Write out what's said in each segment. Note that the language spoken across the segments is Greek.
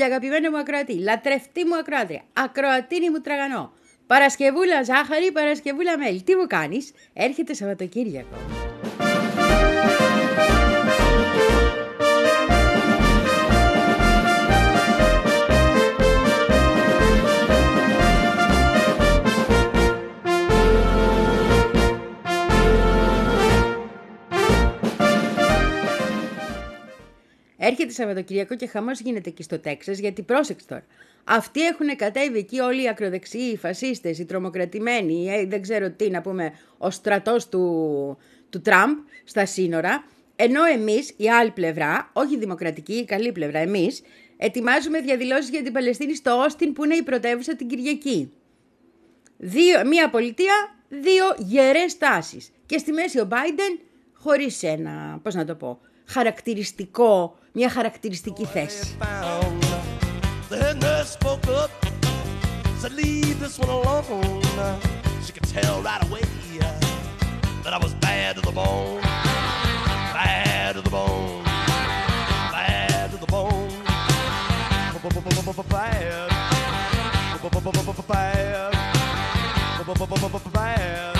Πολύ αγαπημένο μου ακροατή, λατρευτή μου ακροάτρια, ακροατίνη μου τραγανό. Παρασκευούλα ζάχαρη, Παρασκευούλα μέλι. Τι μου κάνεις, έρχεται Σαββατοκύριακο. Έρχεται Σαββατοκυριακό και χαμός γίνεται και στο Τέξας, γιατί πρόσεξε τώρα. Αυτοί έχουν κατέβει εκεί όλοι οι ακροδεξιοί, οι φασίστες, οι τρομοκρατημένοι, ε, δεν ξέρω τι να πούμε, ο στρατός του, του Τραμπ στα σύνορα. Ενώ εμείς, η άλλη πλευρά, όχι η δημοκρατική, η καλή πλευρά, εμείς, ετοιμάζουμε διαδηλώσεις για την Παλαιστίνη στο Όστιν που είναι η πρωτεύουσα την Κυριακή. Δύο, μία πολιτεία, δύο γερές τάσεις. Και στη μέση ο Biden χωρίς ένα, πώς να το πω, χαρακτηριστικό, μια χαρακτηριστική θέση. that I was bad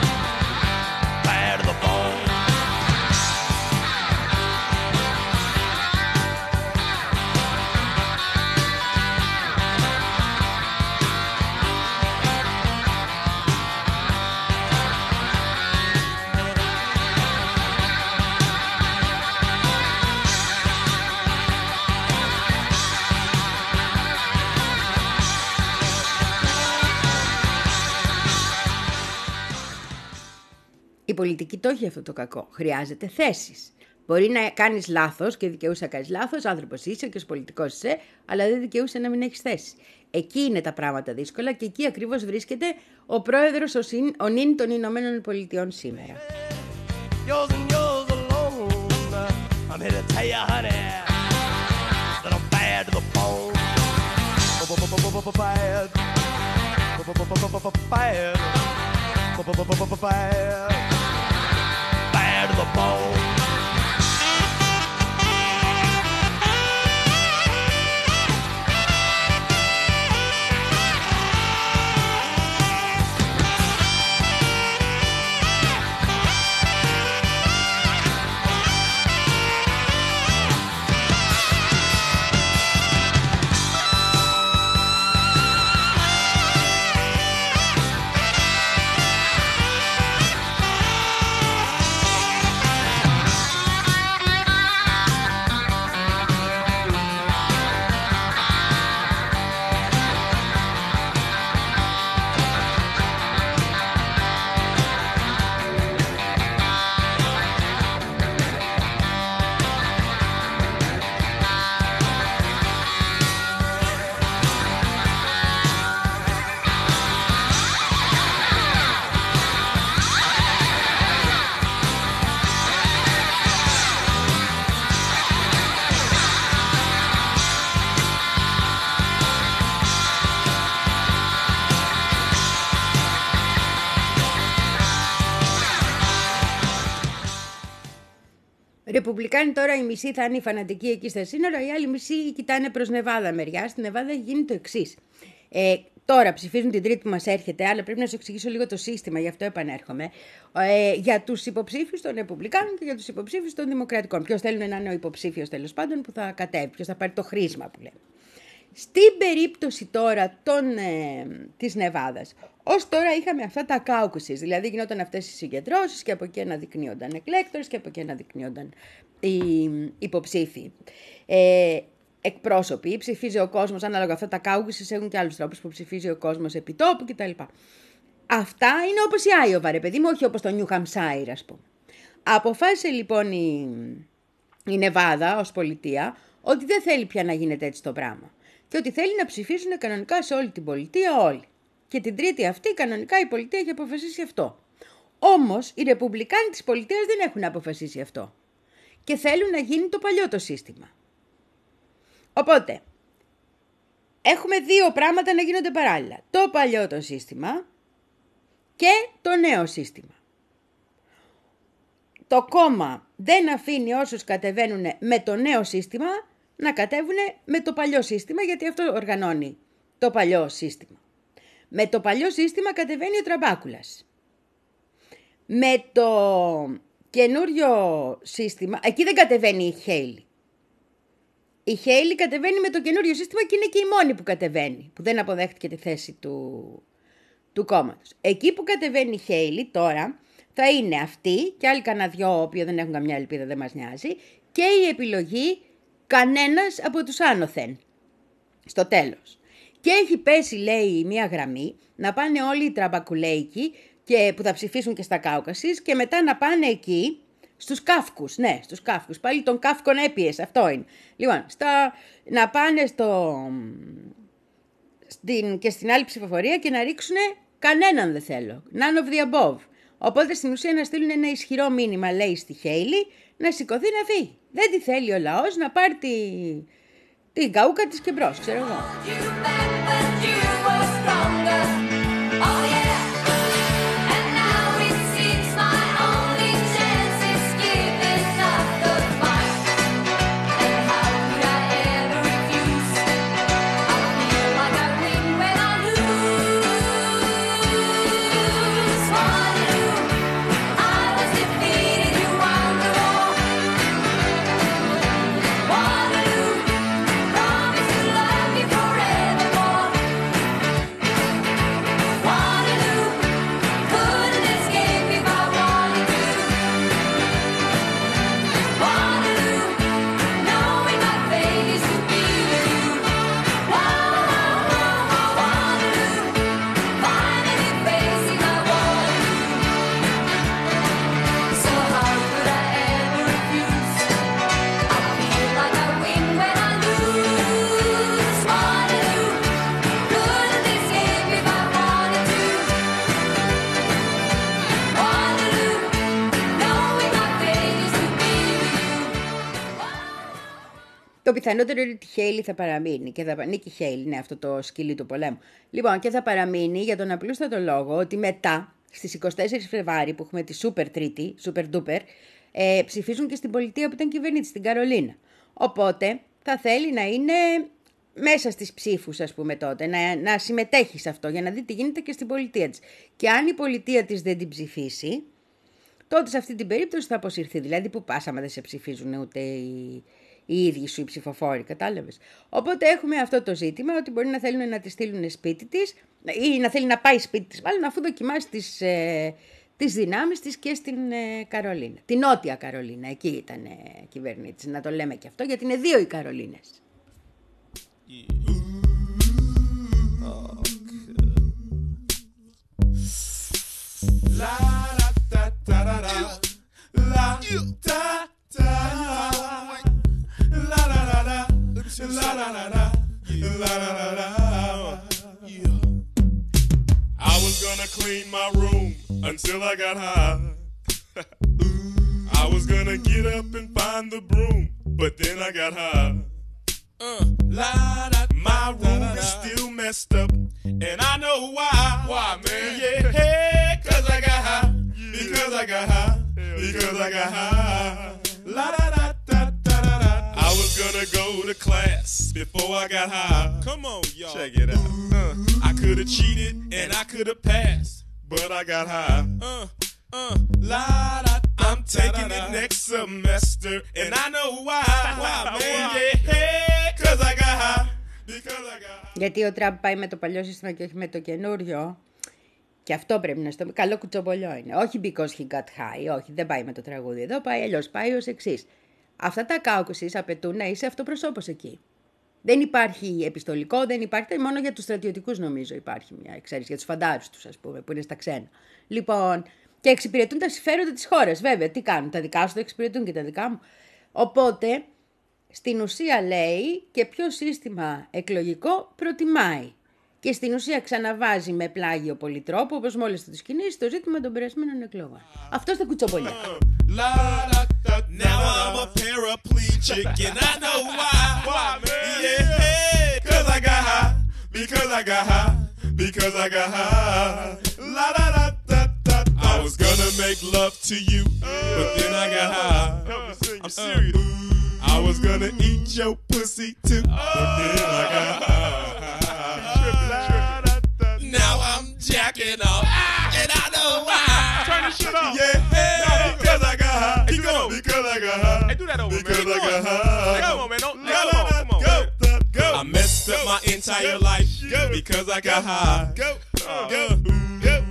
Η πολιτική το έχει αυτό το κακό. Χρειάζεται θέσεις. Μπορεί να κάνεις λάθος και δικαιούσε να κάνεις λάθος, άνθρωπος είσαι και ως πολιτικός είσαι, αλλά δεν δικαιούσε να μην έχεις θέση. Εκεί είναι τα πράγματα δύσκολα και εκεί ακριβώς βρίσκεται ο πρόεδρος ο, ο νυν των Ηνωμένων Πολιτειών σήμερα. Bad Oh. Ρεπουμπλικάνοι τώρα η μισή θα είναι οι φανατικοί εκεί στα σύνορα, οι άλλοι μισοί κοιτάνε προς Νεβάδα μεριά. Στην Νεβάδα γίνει το εξής. Ε, τώρα ψηφίζουν την τρίτη που μας έρχεται, αλλά πρέπει να σου εξηγήσω λίγο το σύστημα, γι' αυτό επανέρχομαι. Ε, για τους υποψήφιους των Ρεπουμπλικάνων και για τους υποψήφιους των Δημοκρατικών. Ποιος θέλουν να είναι ο υποψήφιος τέλος πάντων που θα κατέβει, ποιος θα πάρει το χρήσμα που λέμε. Στην περίπτωση τώρα των, ε, της Νεβάδας, ως τώρα είχαμε αυτά τα κάουκουσες, δηλαδή γινόταν αυτές οι συγκεντρώσεις και από εκεί αναδεικνύονταν εκλέκτορες και από εκεί αναδεικνύονταν οι υποψήφοι. Ε, εκπρόσωποι, ψηφίζει ο κόσμος, ανάλογα αυτά τα κάουκουσες έχουν και άλλους τρόπους που ψηφίζει ο κόσμος επί τόπου κτλ. Αυτά είναι όπως η Άιωβα, ρε παιδί μου, όχι όπως το Νιου Χαμσάιρ, ας πούμε. Αποφάσισε λοιπόν η, η Νεβάδα ως πολιτεία ότι δεν θέλει πια να γίνεται έτσι το πράγμα. Και ότι θέλει να ψηφίσουν κανονικά σε όλη την πολιτεία όλοι. Και την τρίτη αυτή κανονικά η πολιτεία έχει αποφασίσει αυτό. Όμως οι ρεπουμπλικάνοι της πολιτείας δεν έχουν αποφασίσει αυτό. Και θέλουν να γίνει το παλιό το σύστημα. Οπότε, έχουμε δύο πράγματα να γίνονται παράλληλα. Το παλιό το σύστημα και το νέο σύστημα. Το κόμμα δεν αφήνει όσους κατεβαίνουν με το νέο σύστημα να κατέβουν με το παλιό σύστημα γιατί αυτό οργανώνει το παλιό σύστημα. Με το παλιό σύστημα κατεβαίνει ο Τραμπάκουλας. Με το καινούριο σύστημα, εκεί δεν κατεβαίνει η Χέιλι. Η Χέιλι κατεβαίνει με το καινούριο σύστημα και είναι και η μόνη που κατεβαίνει, που δεν αποδέχτηκε τη θέση του, του κόμματος. Εκεί που κατεβαίνει η Χέιλι τώρα θα είναι αυτή και άλλοι κανένα δυο οποίοι δεν έχουν καμιά ελπίδα δεν μας νοιάζει και η επιλογή κανένας από τους άνωθεν στο τέλος. Και έχει πέσει λέει μία γραμμή να πάνε όλοι οι τραμπακουλέικοι και που θα ψηφίσουν και στα caucuses και μετά να πάνε εκεί στους Κάφκους, ναι, στους Κάφκους. Πάλι τον Κάφκον έπιες, αυτό είναι. Λοιπόν, στα, να πάνε στο, στην, και στην άλλη ψηφοφορία και να ρίξουν κανέναν δεν θέλω. None of the above. Οπότε στην ουσία να στείλουν ένα ισχυρό μήνυμα, λέει στη Χέιλι, να σηκωθεί να φύγει. Δεν τη θέλει ο λαός να πάρει τη, την καούκα της και μπρος, ξέρω εγώ. Το πιθανότερο είναι ότι η Χέιλι θα παραμείνει και θα Νίκη Χέιλι, ναι, αυτό το σκυλί του πολέμου. Λοιπόν, και θα παραμείνει για τον απλούστατο λόγο ότι μετά, στις 24 Φεβρουάρι, που έχουμε τη Super Τρίτη, Super Duper, ε, ψηφίζουν και στην πολιτεία που ήταν κυβερνήτη, στην Καρολίνα. Οπότε θα θέλει να είναι μέσα στις ψήφους ας πούμε τότε, να, να συμμετέχει σε αυτό για να δει τι γίνεται και στην πολιτεία της. Και αν η πολιτεία της δεν την ψηφίσει, τότε σε αυτή την περίπτωση θα αποσυρθεί. Δηλαδή που πάσαμε δεν σε ψηφίζουν ούτε οι, οι ίδιοι σου οι ψηφοφόροι, κατάλαβες. Οπότε έχουμε αυτό το ζήτημα ότι μπορεί να θέλουν να τη στείλουν σπίτι της ή να θέλει να πάει σπίτι της μάλλον αφού δοκιμάσει τις, ε, τις δυνάμεις της και στην ε, Καρολίνα. Την Νότια Καρολίνα, εκεί ήταν ε, κυβερνήτης, να το λέμε και αυτό γιατί είναι δύο οι Καρολίνες. La da da da da La da da La la la la La la la la La la la la Yeah. I was gonna clean my room until I got high. I was gonna get up and find the broom, but then I got high. Uh, la, da, my room is still messed up, and I know why. Why, man? Yeah, hey, cause I got high. Because I got high. Because I got high. La da da. I was gonna go to class before I got high. Come on, y'all. Check it out. Uh, I could have cheated and I could have passed, but I got high. Uh, uh, la da. I'm taking it next semester, and I know why. Why, man? Yeah, hey, cause I got high. Because I got high. Γιατί ο Τραμπ πάει με το παλιό σύστημα και όχι με το καινούριο. Και αυτό πρέπει να στο καλό κουτσομπολιό είναι. Όχι because he got high, όχι, δεν πάει με το τραγούδι εδώ, πάει αλλιώ. Πάει ω εξή. Αυτά τα κάουκουσι απαιτούν να είσαι αυτοπροσώπο εκεί. Δεν υπάρχει επιστολικό, δεν υπάρχει. Μόνο για τους στρατιωτικούς νομίζω υπάρχει μια εξαίρεση. Για τους φαντάρου του, ας πούμε, που είναι στα ξένα. Λοιπόν, και εξυπηρετούν τα συμφέροντα της χώρας. Βέβαια, τι κάνουν, τα δικά σου τα εξυπηρετούν και τα δικά μου. Οπότε, στην ουσία λέει και ποιο σύστημα εκλογικό προτιμάει. Και στην ουσία ξαναβάζει με πλάγιο πολυτρόπο, όπως μόλις θα του κινήσει, το ζήτημα των περασμένων εκλογών. Αυτό στα κουτσομπολιά. because I got high. La da da da da. I was gonna make love to you, but then I got high. I'm serious. I was gonna eat your pussy too, but then I got high. Jacking off, ah, and I know why. Turn this shit off. Yeah, hey, because I got high. Hey, do that. Because I got high. Hey, do that over, Because man. I Come got on. high. Come on, man. Don't, Go, come on, come on, go, man. go. I messed up my entire life because I got high. Go, uh-huh. go, go,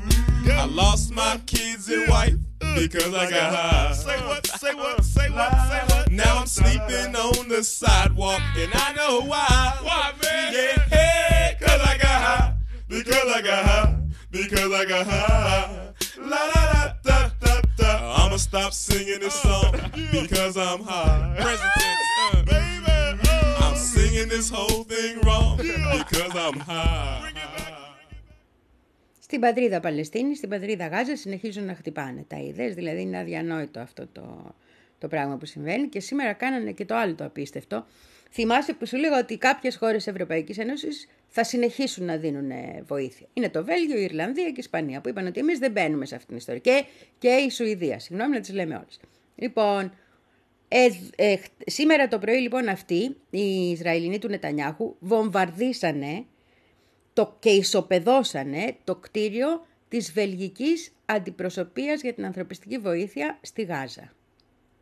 go. I lost my kids and wife uh, because I got high. Say uh-huh. what? Say what? Uh-huh. Say what? Say what? Now I'm sleeping on the sidewalk and I know why. Why, man? Yeah, hey, cause I got high. Because I got high. Because I got high. La da da da da da. I'ma stop singing this song because I'm high. Present tense, uh. baby. I'm singing this whole thing wrong because I'm high. Στην πατρίδα Παλαιστίνη, στην πατρίδα Γάζα συνεχίζουν να χτυπάνε τα ιδέες, δηλαδή είναι αδιανόητο αυτό το, το πράγμα που συμβαίνει και σήμερα κάνανε και το άλλο το απίστευτο. Θυμάσαι που σου λέγα ότι κάποιες χώρες Ευρωπαϊκής Ένωσης θα συνεχίσουν να δίνουν ε, βοήθεια. Είναι το Βέλγιο, η Ιρλανδία και η Ισπανία που είπαν ότι εμείς δεν μπαίνουμε σε αυτήν την ιστορία. Και, και η Σουηδία, συγγνώμη να τις λέμε όλες. Λοιπόν, ε, ε, χ- σήμερα το πρωί λοιπόν αυτοί, οι Ισραηλινοί του Νετανιάχου, βομβαρδίσανε το, και ισοπεδώσανε το κτίριο της Βελγικής Αντιπροσωπείας για την Ανθρωπιστική Βοήθεια στη Γάζα.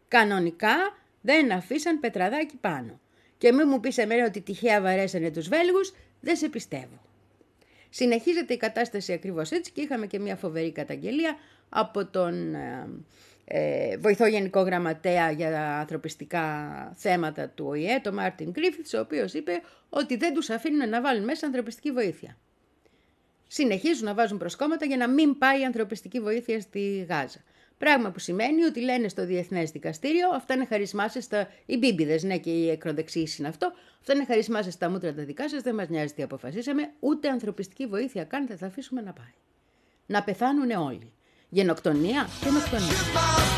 Κανονικά δεν αφήσαν πετραδάκι πάνω. Και μην μου πεις εμένα ότι τυχαία βαρέσανε τους Βέλγους, δεν σε πιστεύω. Συνεχίζεται η κατάσταση ακριβώς έτσι και είχαμε και μια φοβερή καταγγελία από τον ε, ε, βοηθό γενικό γραμματέα για ανθρωπιστικά θέματα του ΟΗΕ, τον Μάρτιν Γκρίφιτς, ο οποίος είπε ότι δεν τους αφήνουν να βάλουν μέσα ανθρωπιστική βοήθεια. Συνεχίζουν να βάζουν προσκόμματα για να μην πάει η ανθρωπιστική βοήθεια στη Γάζα. Πράγμα που σημαίνει ότι λένε στο Διεθνές Δικαστήριο, αυτά είναι χαρισμάσες στα. οι μπίμπιδες, ναι, και οι ακροδεξιοί είναι αυτό. Αυτά είναι χαρισμάσες στα μούτρα τα δικά σας, δεν μας νοιάζει τι αποφασίσαμε, ούτε ανθρωπιστική βοήθεια καν δεν θα αφήσουμε να πάει. Να πεθάνουν όλοι. Γενοκτονία και νοκτονία.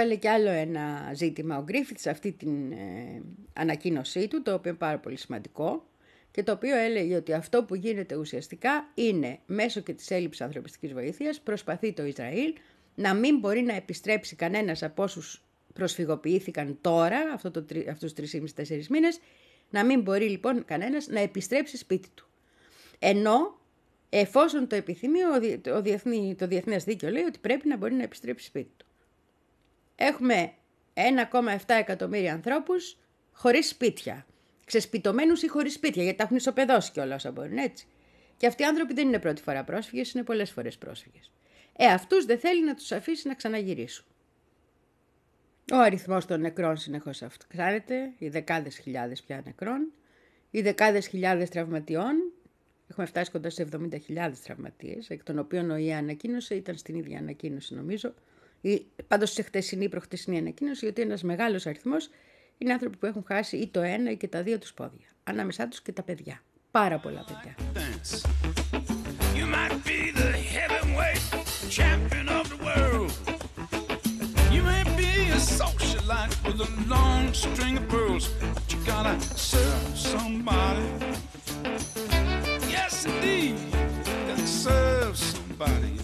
Έβαλε κι άλλο ένα ζήτημα ο Γκρίφιτς σε αυτή την ε, ανακοίνωσή του, το οποίο είναι πάρα πολύ σημαντικό. και το οποίο έλεγε ότι αυτό που γίνεται ουσιαστικά είναι μέσω και της έλλειψης ανθρωπιστικής βοήθειας προσπαθεί το Ισραήλ να μην μπορεί να επιστρέψει κανένας από όσους προσφυγοποιήθηκαν τώρα, αυτό το, αυτούς τους 3,5-4 μήνες, να μην μπορεί λοιπόν κανένας να επιστρέψει σπίτι του. Ενώ εφόσον το επιθυμεί, ο, διεθνή, το διεθνές δίκαιο λέει ότι πρέπει να μπορεί να επιστρέψει σπίτι του. Έχουμε 1,7 εκατομμύρια ανθρώπους χωρίς σπίτια. Ξεσπιτωμένους ή χωρίς σπίτια, γιατί τα έχουν ισοπεδώσει κιόλας όσα μπορούν, έτσι. Και αυτοί οι άνθρωποι δεν είναι πρώτη φορά πρόσφυγες, είναι πολλές φορές πρόσφυγες. Ε, αυτούς δεν θέλει να τους αφήσει να ξαναγυρίσουν. Ο αριθμός των νεκρών συνεχώς αυξάνεται, οι δεκάδες χιλιάδες πια νεκρών, οι δεκάδες χιλιάδες τραυματιών, έχουμε φτάσει κοντά σε 70.000 τραυματίες, εκ των οποίων ο ΙΕ ανακοίνωσε, ήταν στην ίδια ανακοίνωση νομίζω, ή, πάντως σε χτεσινή προχτεσινή ανακοίνωση, γιατί ένας μεγάλος αριθμός είναι άνθρωποι που έχουν χάσει ή το ένα ή και τα δύο τους πόδια. Ανάμεσά τους και τα παιδιά. Πάρα πολλά παιδιά. You might be the heavyweight champion of the world. You may be a socialite with a long string of pearls, but you gotta serve somebody. Yes, indeed, you gotta serve somebody.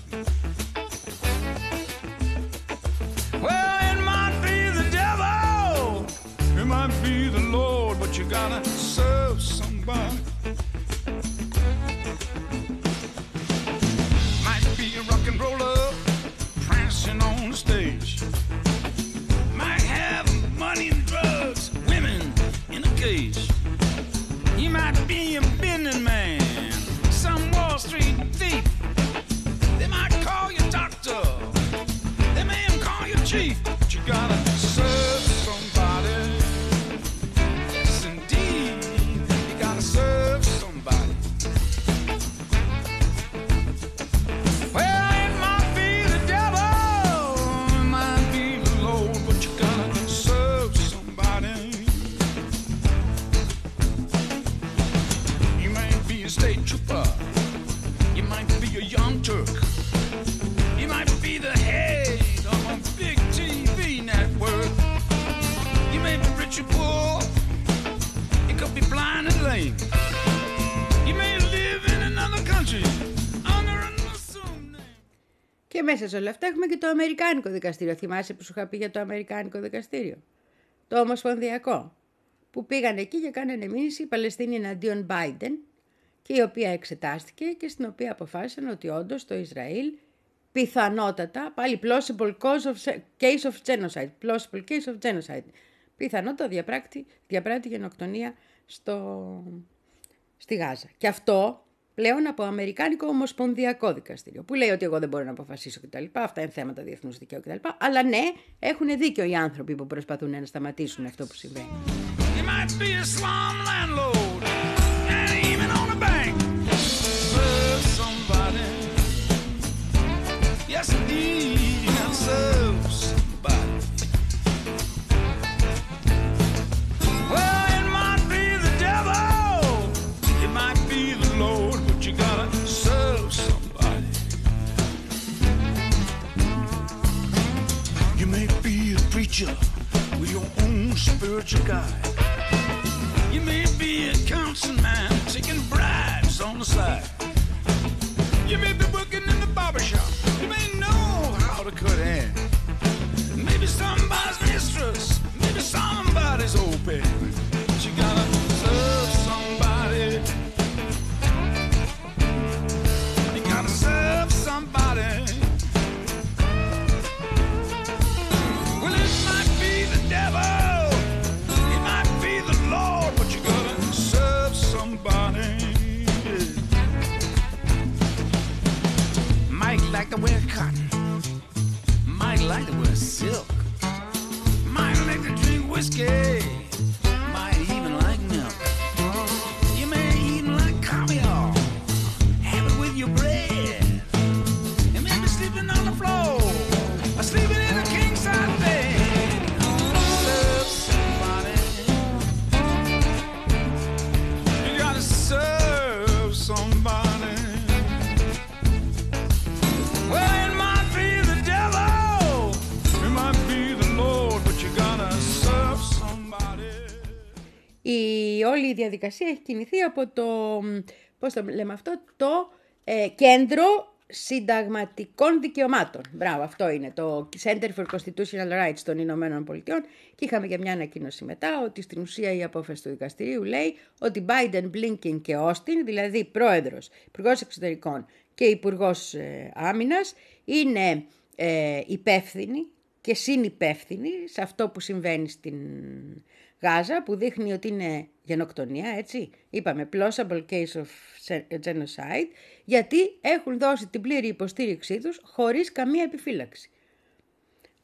Μέσα σε όλα αυτά έχουμε και το Αμερικάνικο δικαστήριο. Θυμάσαι που σου είχα πει για το Αμερικάνικο δικαστήριο; Το Ομοσπονδιακό. Που πήγαν εκεί και κάνανε μήνυση η Παλαιστίνη εναντίον Biden και η οποία εξετάστηκε και στην οποία αποφάσισαν ότι όντως το Ισραήλ πιθανότατα, πάλι plausible cause of, case of genocide, plausible case of genocide, πιθανότατα διαπράττει, διαπράττει γενοκτονία στο, στη Γάζα. Και αυτό πλέον από Αμερικάνικο Ομοσπονδιακό Δικαστήριο, που λέει ότι εγώ δεν μπορώ να αποφασίσω κτλ. Αυτά είναι θέματα διεθνούς δικαίου κτλ. Αλλά ναι, έχουν δίκιο οι άνθρωποι που προσπαθούν να σταματήσουν αυτό που συμβαίνει. With your own spiritual guide. You may be a councilman taking bribes on the side. You may be working in the barber shop. You may know how to cut hair. Maybe somebody's mistress. Maybe somebody's open. to wear cotton. Might like to wear silk. Might like to drink whiskey. Η, όλη η διαδικασία έχει κινηθεί από το, πώς το λέμε αυτό, το ε, κέντρο συνταγματικών δικαιωμάτων. Μπράβο, αυτό είναι το Center for Constitutional Rights των Ηνωμένων Πολιτειών και είχαμε και μια ανακοίνωση μετά ότι στην ουσία η απόφαση του δικαστηρίου λέει ότι Biden, Blinken και Austin, δηλαδή πρόεδρος, υπουργός εξωτερικών και υπουργός ε, άμυνας, είναι ε, υπεύθυνοι και συνυπεύθυνοι σε αυτό που συμβαίνει στην Γάζα που δείχνει ότι είναι γενοκτονία, έτσι. Είπαμε plausible case of genocide, γιατί έχουν δώσει την πλήρη υποστήριξή τους χωρίς καμία επιφύλαξη.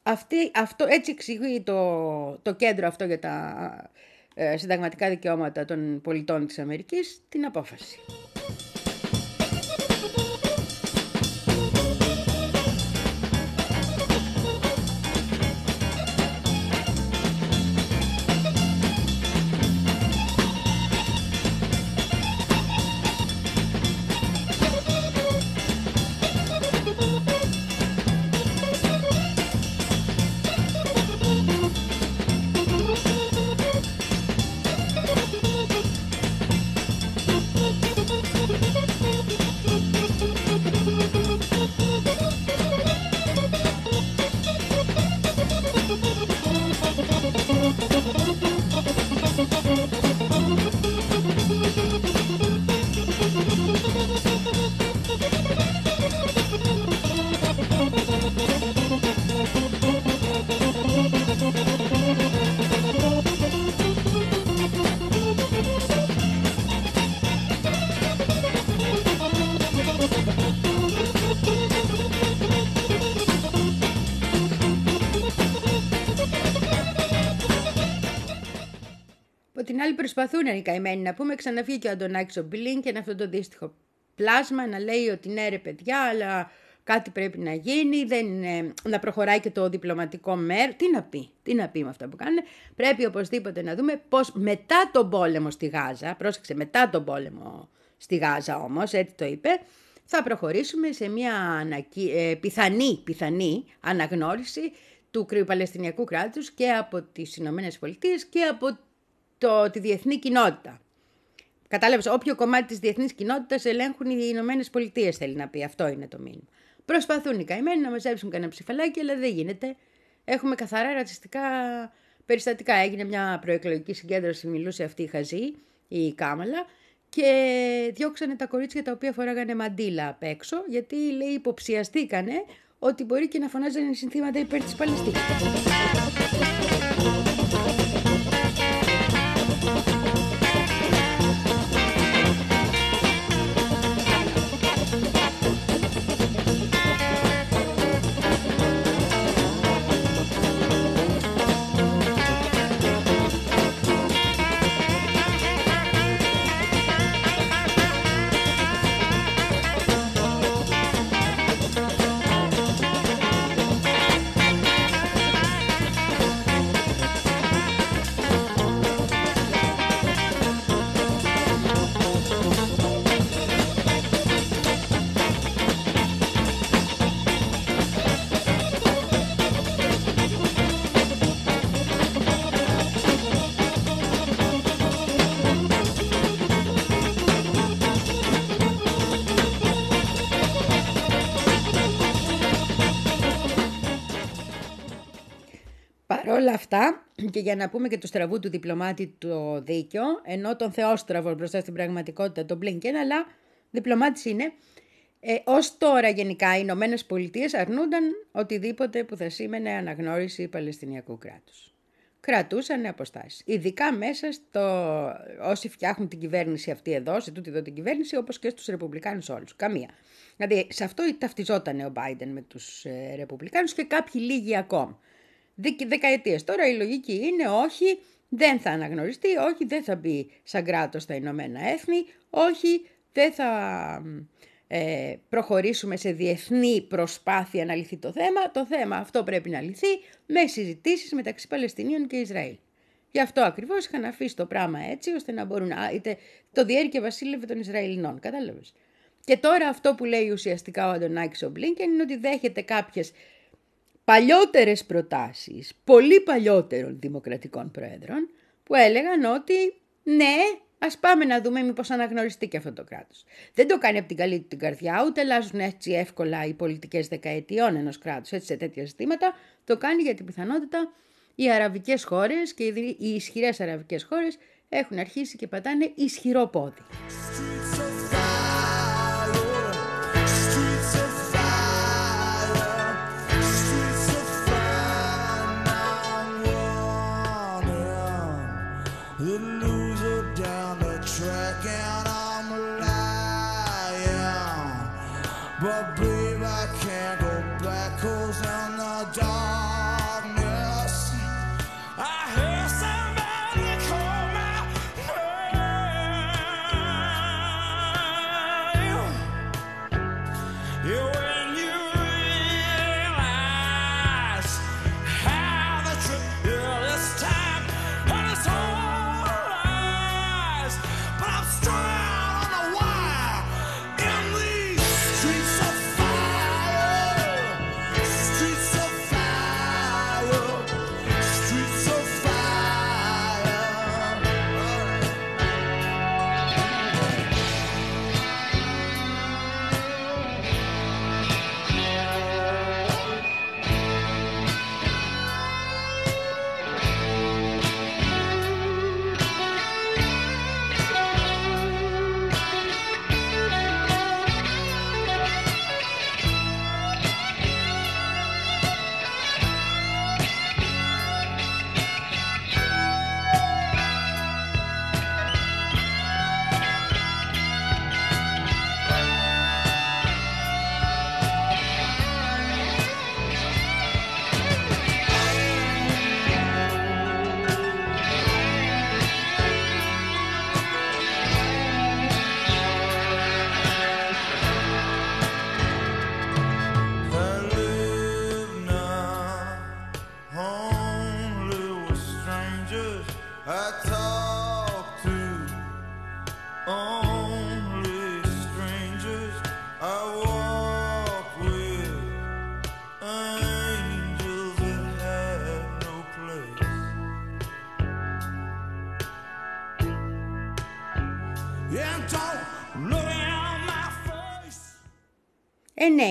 Αυτή, αυτό, έτσι εξηγεί το, το κέντρο αυτό για τα ε, συνταγματικά δικαιώματα των πολιτών της Αμερικής την απόφαση. Την άλλη προσπαθούν οι καημένοι να πούμε, ξαναφύγει και ο Αντωνάκης ο Μπλίνκεν αυτό το δύστιχο πλάσμα να λέει ότι ναι ρε παιδιά, αλλά κάτι πρέπει να γίνει, δεν είναι, να προχωράει και το διπλωματικό μέρο. Τι να πει, τι να πει με αυτά που κάνουν. Πρέπει οπωσδήποτε να δούμε πώς μετά τον πόλεμο στη Γάζα, πρόσεξε μετά τον πόλεμο στη Γάζα όμως, έτσι το είπε, θα προχωρήσουμε σε μια ανακοι... ε, πιθανή, πιθανή αναγνώριση του Παλαιστινιακού κράτους και από τις Ηνωμένες Πολιτείες και από το, τη διεθνή κοινότητα. Κατάλαβες, όποιο κομμάτι της διεθνής κοινότητας ελέγχουν οι Ηνωμένες Πολιτείες, θέλει να πει. Αυτό είναι το μήνυμα. Προσπαθούν οι καημένοι να μαζέψουν κανένα ψηφαλάκι, αλλά δεν γίνεται. Έχουμε καθαρά ρατσιστικά περιστατικά. Έγινε μια προεκλογική συγκέντρωση, μιλούσε αυτή η Χαζή, η Κάμαλα, και διώξανε τα κορίτσια τα οποία φοράγανε μαντίλα απ' έξω, γιατί λέει υποψιαστήκανε ότι μπορεί και να φωνάζανε συνθήματα υπέρ της Παλαιστίνης. Παρόλα αυτά, και για να πούμε και του στραβού του διπλωμάτη το δίκιο, ενώ τον θεόστραβο μπροστά στην πραγματικότητα τον Μπλίνκεν, αλλά διπλωμάτης είναι, ε, ως τώρα γενικά οι Ηνωμένες Πολιτείες αρνούνταν οτιδήποτε που θα σήμαινε αναγνώριση Παλαιστινιακού κράτους. Κρατούσαν αποστάσεις. Ειδικά μέσα στο όσοι φτιάχνουν την κυβέρνηση αυτή εδώ, σε τούτη εδώ την κυβέρνηση, όπως και στους Ρεπουμπλικάνους όλους. Καμία. Δηλαδή σε αυτό ταυτιζόταν ο Biden με τους ε, Ρεπουμπλικάνους και κάποιοι λίγοι ακόμα δεκαετίες. Τώρα η λογική είναι όχι, δεν θα αναγνωριστεί, όχι, δεν θα μπει σαν κράτος στα Ηνωμένα Έθνη, όχι, δεν θα ε, προχωρήσουμε σε διεθνή προσπάθεια να λυθεί το θέμα. Το θέμα αυτό πρέπει να λυθεί με συζητήσεις μεταξύ Παλαιστινίων και Ισραήλ. Γι' αυτό ακριβώς είχαν αφήσει το πράγμα έτσι, ώστε να μπορούν να. είτε το διέρη και βασίλευε των Ισραηλινών. Κατάλαβες. Και τώρα αυτό που λέει ουσιαστικά ο Αντωνάκης ο Μπλίνκεν είναι ότι δέχεται κάποιες παλιότερες προτάσεις πολύ παλιότερων δημοκρατικών πρόεδρων που έλεγαν ότι Ναι, ας πάμε να δούμε μήπως αναγνωριστεί και αυτό το κράτος. Δεν το κάνει από την καλή του την καρδιά, ούτε αλλάζουν έτσι εύκολα οι πολιτικές δεκαετιών ενός κράτους σε τέτοια ζητήματα. Το κάνει για την πιθανότητα οι αραβικές χώρες και οι ισχυρές αραβικές χώρες έχουν αρχίσει και πατάνε ισχυρό πόδι. Yeah,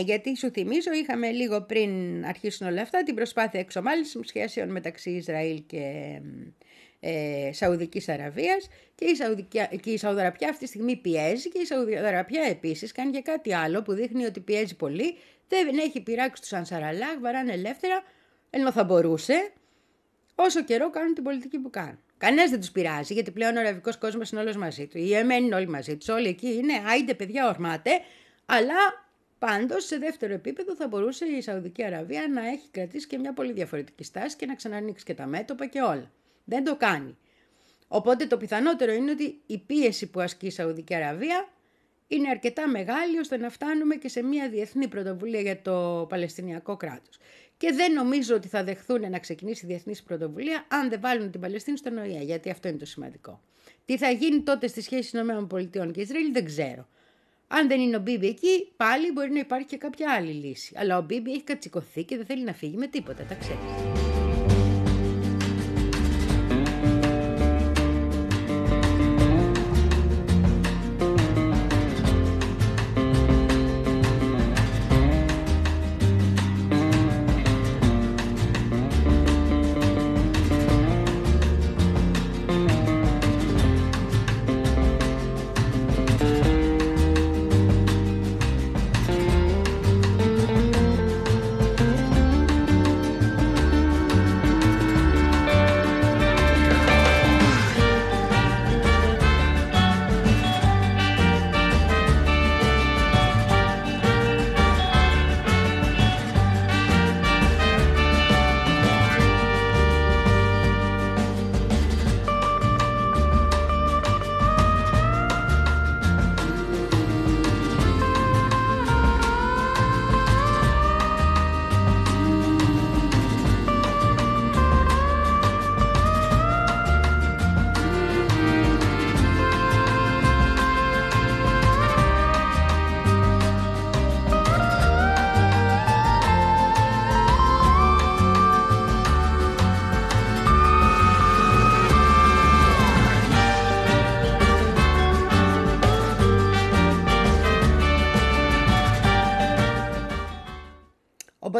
γιατί σου θυμίζω, είχαμε λίγο πριν αρχίσουν όλα αυτά την προσπάθεια εξομάλυνσης σχέσεων μεταξύ Ισραήλ και ε, Σαουδικής Αραβίας και η, Σαουδική, και η Σαουδαραπιά αυτή τη στιγμή πιέζει και η Σαουδαραπιά επίσης κάνει και κάτι άλλο που δείχνει ότι πιέζει πολύ, δεν έχει πειράξει τους Ανσαραλάχ, βαράνε ελεύθερα, ενώ θα μπορούσε, όσο καιρό κάνουν την πολιτική που κάνουν. Κανένας δεν τους πειράζει, γιατί πλέον ο αραβικός κόσμος είναι όλος μαζί του. Οι Εμένοι είναι όλοι μαζί τους. Όλοι εκεί είναι, άιντε παιδιά, ορμάτε. Αλλά πάντως σε δεύτερο επίπεδο θα μπορούσε η Σαουδική Αραβία να έχει κρατήσει και μια πολύ διαφορετική στάση και να ξανανοίξει και τα μέτωπα και όλα. Δεν το κάνει. Οπότε το πιθανότερο είναι ότι η πίεση που ασκεί η Σαουδική Αραβία είναι αρκετά μεγάλη ώστε να φτάνουμε και σε μια διεθνή πρωτοβουλία για το Παλαιστινιακό κράτος. Και δεν νομίζω ότι θα δεχθούν να ξεκινήσει η διεθνής πρωτοβουλία αν δεν βάλουν την Παλαιστίνη στον ΟΗΕ, γιατί αυτό είναι το σημαντικό. Τι θα γίνει τότε στη σχέση ΗΠΑ και Ισραήλ δεν ξέρω. Αν δεν είναι ο Μπίμπι εκεί, πάλι μπορεί να υπάρχει και κάποια άλλη λύση. Αλλά ο Μπίμπι έχει κατσικωθεί και δεν θέλει να φύγει με τίποτα, τα ξέρεις.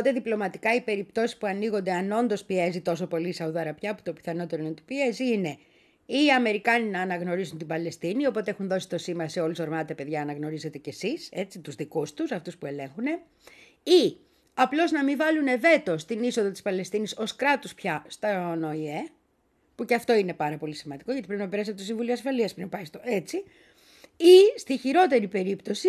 Οπότε διπλωματικά οι περιπτώσεις που ανοίγονται, αν όντως πιέζει τόσο πολύ η Σαουδαραπιά, που το πιθανότερο είναι ότι πιέζει, είναι οι Αμερικάνοι να αναγνωρίσουν την Παλαιστίνη, οπότε έχουν δώσει το σήμα σε όλους ορμάτε παιδιά, αναγνωρίζετε κι εσείς, έτσι, τους δικούς τους, αυτούς που ελέγχουν. Ή απλώς να μην βάλουν βέτο στην είσοδο της Παλαιστίνης ως κράτου πια στα ΟΗΕ, που και αυτό είναι πάρα πολύ σημαντικό, γιατί πρέπει να περάσει από το Συμβούλιο Ασφαλείας πριν πάει στο έτσι. Ή στη χειρότερη περίπτωση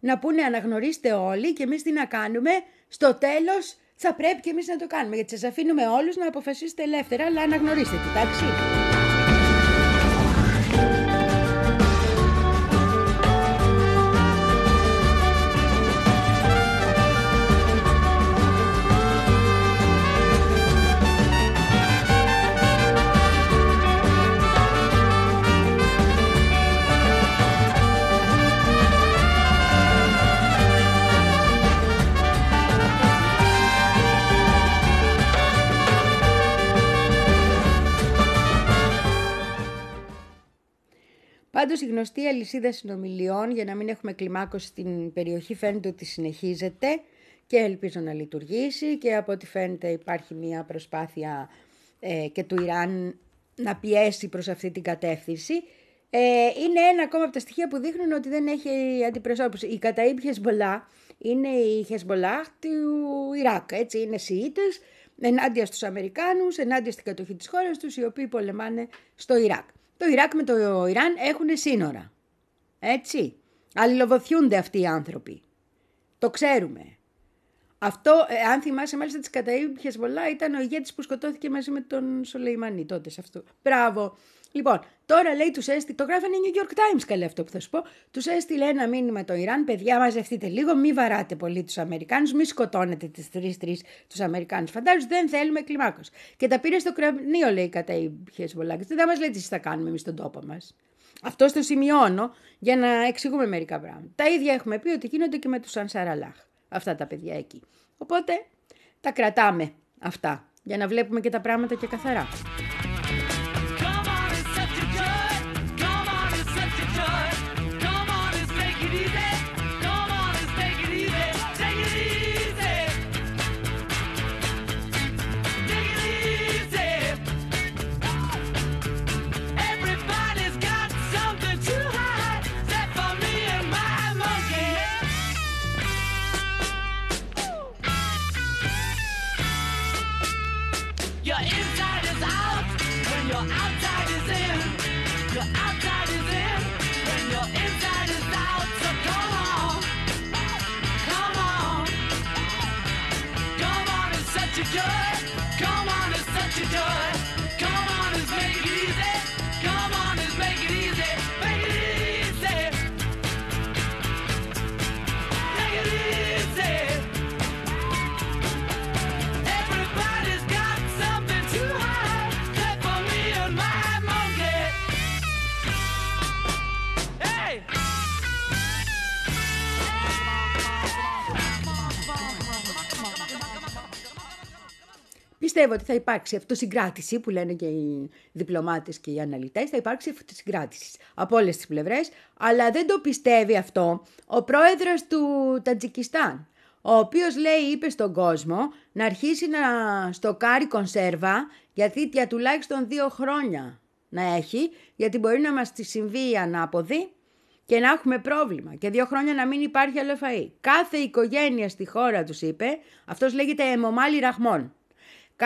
να πούνε αναγνωρίστε όλοι και εμείς τι να κάνουμε, στο τέλος θα πρέπει και εμείς να το κάνουμε. Γιατί σας αφήνουμε όλους να αποφασίσετε ελεύθερα, αλλά αναγνωρίστε την εντάξει. Πάντως η γνωστή αλυσίδα συνομιλιών, για να μην έχουμε κλιμάκωση στην περιοχή, φαίνεται ότι συνεχίζεται και ελπίζω να λειτουργήσει και από ό,τι φαίνεται υπάρχει μια προσπάθεια ε, και του Ιράν να πιέσει προς αυτή την κατεύθυνση. Ε, είναι ένα ακόμα από τα στοιχεία που δείχνουν ότι δεν έχει αντιπροσώπηση. Η Καταΐμπ Χεσμολά είναι η Χεσμολά του Ιράκ, έτσι είναι Σιήτες, ενάντια στους Αμερικάνους, ενάντια στην κατοχή της χώρας τους, οι οποίοι πολεμάνε στο Ιράκ. Το Ιράκ με το Ιράν έχουν σύνορα. Έτσι. Αλληλοβοθιούνται αυτοί οι άνθρωποι. Το ξέρουμε. Αυτό, ε, αν θυμάσαι, μάλιστα της Καταΐμπ Χεσμολά ήταν ο ηγέτης που σκοτώθηκε μαζί με τον Σολεϊμανί τότε σε αυτό. Μπράβο. Λοιπόν, τώρα λέει τους έστειλε, το γράφανε New York Times καλέ αυτό που θα σου πω. Τους έστειλε ένα μήνυμα το Ιράν, παιδιά, μαζευτείτε λίγο, μη βαράτε πολύ τους Αμερικάνους, μη σκοτώνετε τις τρει-τρει τους Αμερικάνους. Φαντάζομαι δεν θέλουμε κλιμάκο. Και τα πήρε στο κρανίο, λέει κατά η Χεσμολάκης. Δεν θα μας λέτε τι θα κάνουμε εμείς στον τόπο μας. Αυτό το σημειώνω για να εξηγούμε μερικά πράγματα. Τα ίδια έχουμε πει ότι γίνονται και με τους Ανσαραλάχ. Αυτά τα παιδιά εκεί. Οπότε τα κρατάμε αυτά για να βλέπουμε και τα πράγματα και καθαρά. Πιστεύω ότι θα υπάρξει αυτοσυγκράτηση που λένε και οι διπλωμάτες και οι αναλυτές, θα υπάρξει αυτοσυγκράτηση από όλες τις πλευρές, αλλά δεν το πιστεύει αυτό ο πρόεδρος του Τατζικιστάν, ο οποίος λέει, είπε στον κόσμο να αρχίσει να στοκάρει κονσέρβα, γιατί για τουλάχιστον δύο χρόνια να έχει, γιατί μπορεί να μας τη συμβεί η ανάποδη και να έχουμε πρόβλημα και δύο χρόνια να μην υπάρχει άλλο φαΐ. Κάθε οικογένεια στη χώρα τους είπε, αυτός λέγεται Εμομάλι Ραχμόν.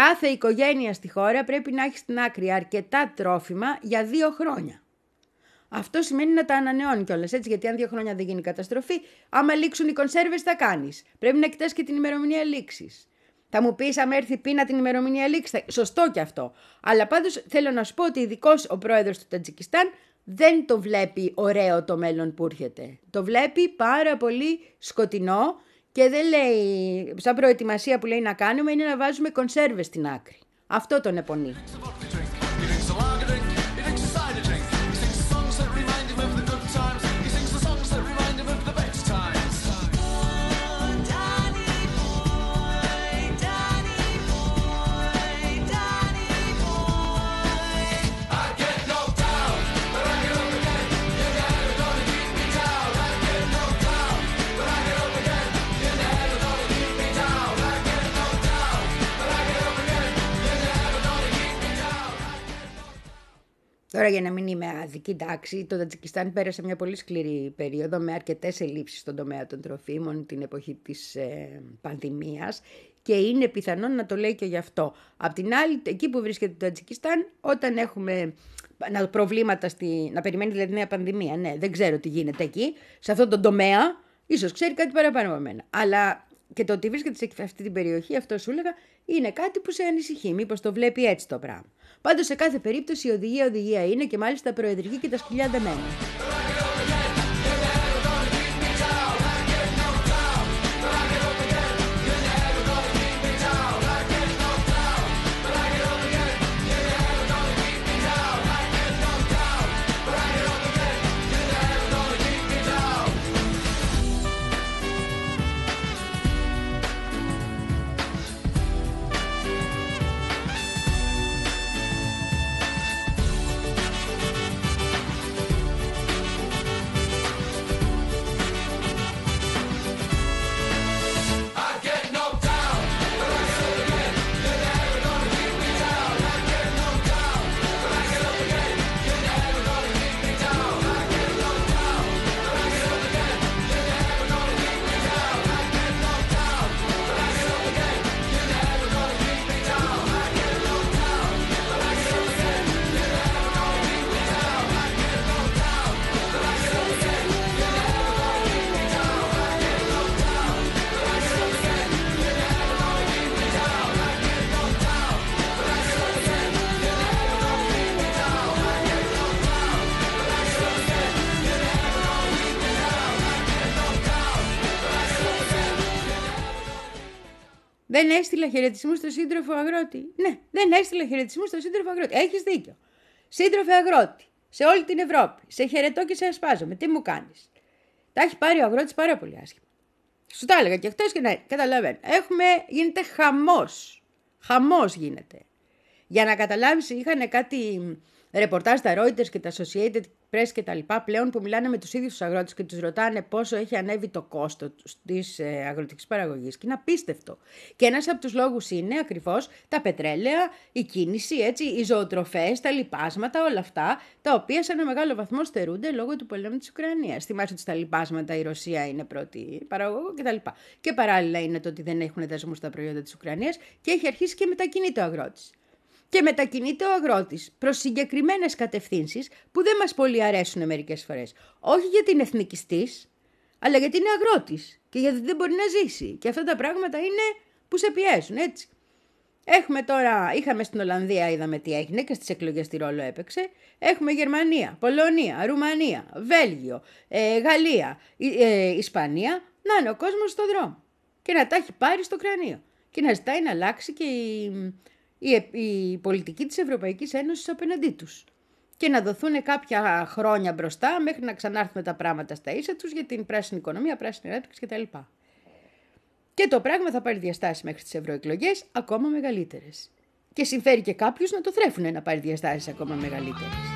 Κάθε οικογένεια στη χώρα πρέπει να έχει στην άκρη αρκετά τρόφιμα για δύο χρόνια. Αυτό σημαίνει να τα ανανεώνει κιόλας έτσι, γιατί αν δύο χρόνια δεν γίνει καταστροφή, άμα λήξουν οι κονσέρβες θα κάνεις. Πρέπει να κοιτάς και την ημερομηνία λήξης. Θα μου πεις, άμα έρθει πείνα την ημερομηνία λήξης. Σωστό κι αυτό. Αλλά πάντως θέλω να σου πω ότι ειδικός ο πρόεδρος του Τατζικιστάν δεν το βλέπει ωραίο το μέλλον που έρχεται. Το βλέπει πάρα πολύ σκοτεινό και δεν λέει, σαν προετοιμασία που λέει να κάνουμε είναι να βάζουμε κονσέρβες στην άκρη. Αυτό τον επονεί. Τώρα για να μην είμαι άδικη, εντάξει, το Τατζικιστάν πέρασε μια πολύ σκληρή περίοδο με αρκετές ελλείψεις στον τομέα των τροφίμων την εποχή της ε, πανδημίας και είναι πιθανόν να το λέει και γι' αυτό. Απ' την άλλη, εκεί που βρίσκεται το Τατζικιστάν, όταν έχουμε να, προβλήματα, στη, να περιμένει δηλαδή νέα πανδημία, ναι, δεν ξέρω τι γίνεται εκεί, σε αυτόν τον τομέα, ίσως ξέρει κάτι παραπάνω από μένα. Αλλά και το ότι βρίσκεται σε αυτή την περιοχή, αυτό σου έλεγα, είναι κάτι που σε ανησυχεί. Μήπως το βλέπει έτσι το πράγμα. Πάντως σε κάθε περίπτωση η οδηγία οδηγία είναι και μάλιστα προεδρική και τα σκυλιά δεν Δεν έστειλα χαιρετισμούς στο σύντροφο αγρότη. Ναι, δεν έστειλα χαιρετισμούς στο σύντροφο αγρότη. Έχεις δίκιο. Σύντροφε αγρότη, σε όλη την Ευρώπη. Σε χαιρετώ και σε ασπάζομαι. Τι μου κάνεις; Τα έχει πάρει ο αγρότης πάρα πολύ άσχημα. Σου τα έλεγα και χθε και ναι, καταλαβαίνω. Έχουμε, γίνεται χαμός. Χαμός γίνεται. Για να καταλάβεις, είχαν κάτι ρεπορτάζ στα Reuters και τα Associated Press και τα λοιπά πλέον που μιλάνε με τους ίδιους τους αγρότες και τους ρωτάνε πόσο έχει ανέβει το κόστος της ε, αγροτικής παραγωγής και είναι απίστευτο. Και ένας από τους λόγους είναι ακριβώς τα πετρέλαια, η κίνηση, έτσι, οι ζωοτροφές, τα λοιπάσματα, όλα αυτά, τα οποία σε ένα μεγάλο βαθμό στερούνται λόγω του πολέμου της Ουκρανίας. Θυμάσαι ότι στα λοιπάσματα η Ρωσία είναι πρώτη παραγωγό κτλ. Και, και παράλληλα είναι το ότι δεν έχουν δεσμού στα προϊόντα της Ουκρανίας και έχει αρχίσει και μετακινείται ο αγρότης και μετακινείται ο αγρότης προς συγκεκριμένες κατευθύνσεις που δεν μας πολύ αρέσουν μερικές φορές. Όχι γιατί είναι εθνικιστής, αλλά γιατί είναι αγρότης και γιατί δεν μπορεί να ζήσει. Και αυτά τα πράγματα είναι που σε πιέζουν, έτσι. Έχουμε τώρα, είχαμε στην Ολλανδία, είδαμε τι έγινε και στις εκλογές τη ρόλο έπαιξε. Έχουμε Γερμανία, Πολωνία, Ρουμανία, Βέλγιο, ε, Γαλλία, ε, Ισπανία. Να είναι ο κόσμος στο δρόμο και να τα έχει πάρει στο κρανίο και να ζητάει να αλλάξει και η, η, η πολιτική της Ευρωπαϊκής Ένωσης απέναντί τους και να δοθούν κάποια χρόνια μπροστά μέχρι να ξανάρθουν τα πράγματα στα ίσα τους για την πράσινη οικονομία, πράσινη ανάπτυξη κτλ. Και το πράγμα θα πάρει διαστάσεις μέχρι τις ευρωεκλογές ακόμα μεγαλύτερες. Και συμφέρει και κάποιους να το θρέφουν να πάρει διαστάσεις ακόμα μεγαλύτερες.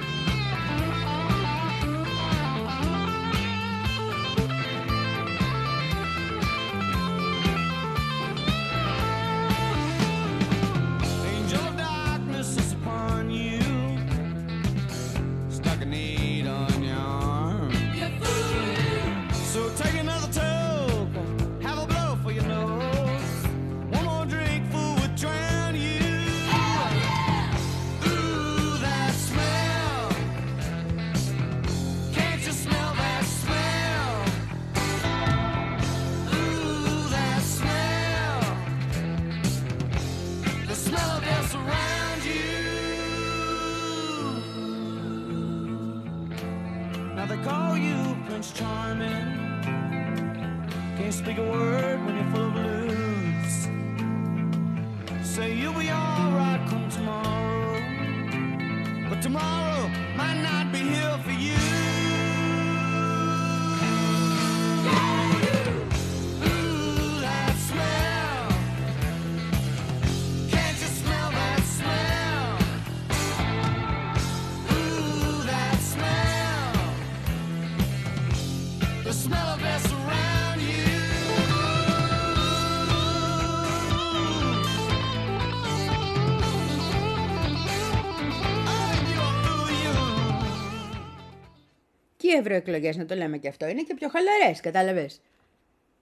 Ευρωεκλογές, να το λέμε και αυτό, είναι και πιο χαλαρές, κατάλαβες;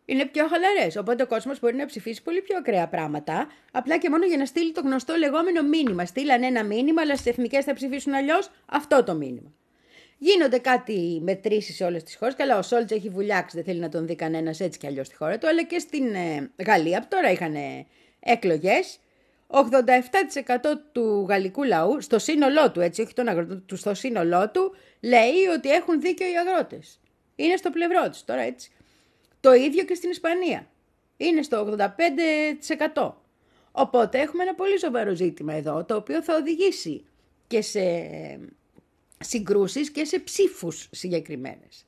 Είναι πιο χαλαρές. Οπότε ο κόσμος μπορεί να ψηφίσει πολύ πιο ακραία πράγματα, απλά και μόνο για να στείλει το γνωστό λεγόμενο μήνυμα. Στείλαν ένα μήνυμα, αλλά στις εθνικές θα ψηφίσουν αλλιώς αυτό το μήνυμα. Γίνονται κάτι μετρήσεις σε όλες τις χώρες. Καλά, ο Σόλτς έχει βουλιάξει, δεν θέλει να τον δει κανένας έτσι κι αλλιώς στη χώρα του, αλλά και στην ε, Γαλλία, που τώρα είχαν εκλογές. 87% του γαλλικού λαού, στο σύνολό του, έτσι, όχι τον αγροτών του, στο σύνολό του, λέει ότι έχουν δίκιο οι αγρότες. Είναι στο πλευρό τους τώρα, έτσι. Το ίδιο και στην Ισπανία. Είναι στο 85%. Οπότε έχουμε ένα πολύ σοβαρό ζήτημα εδώ, το οποίο θα οδηγήσει και σε συγκρούσεις και σε ψήφους συγκεκριμένες.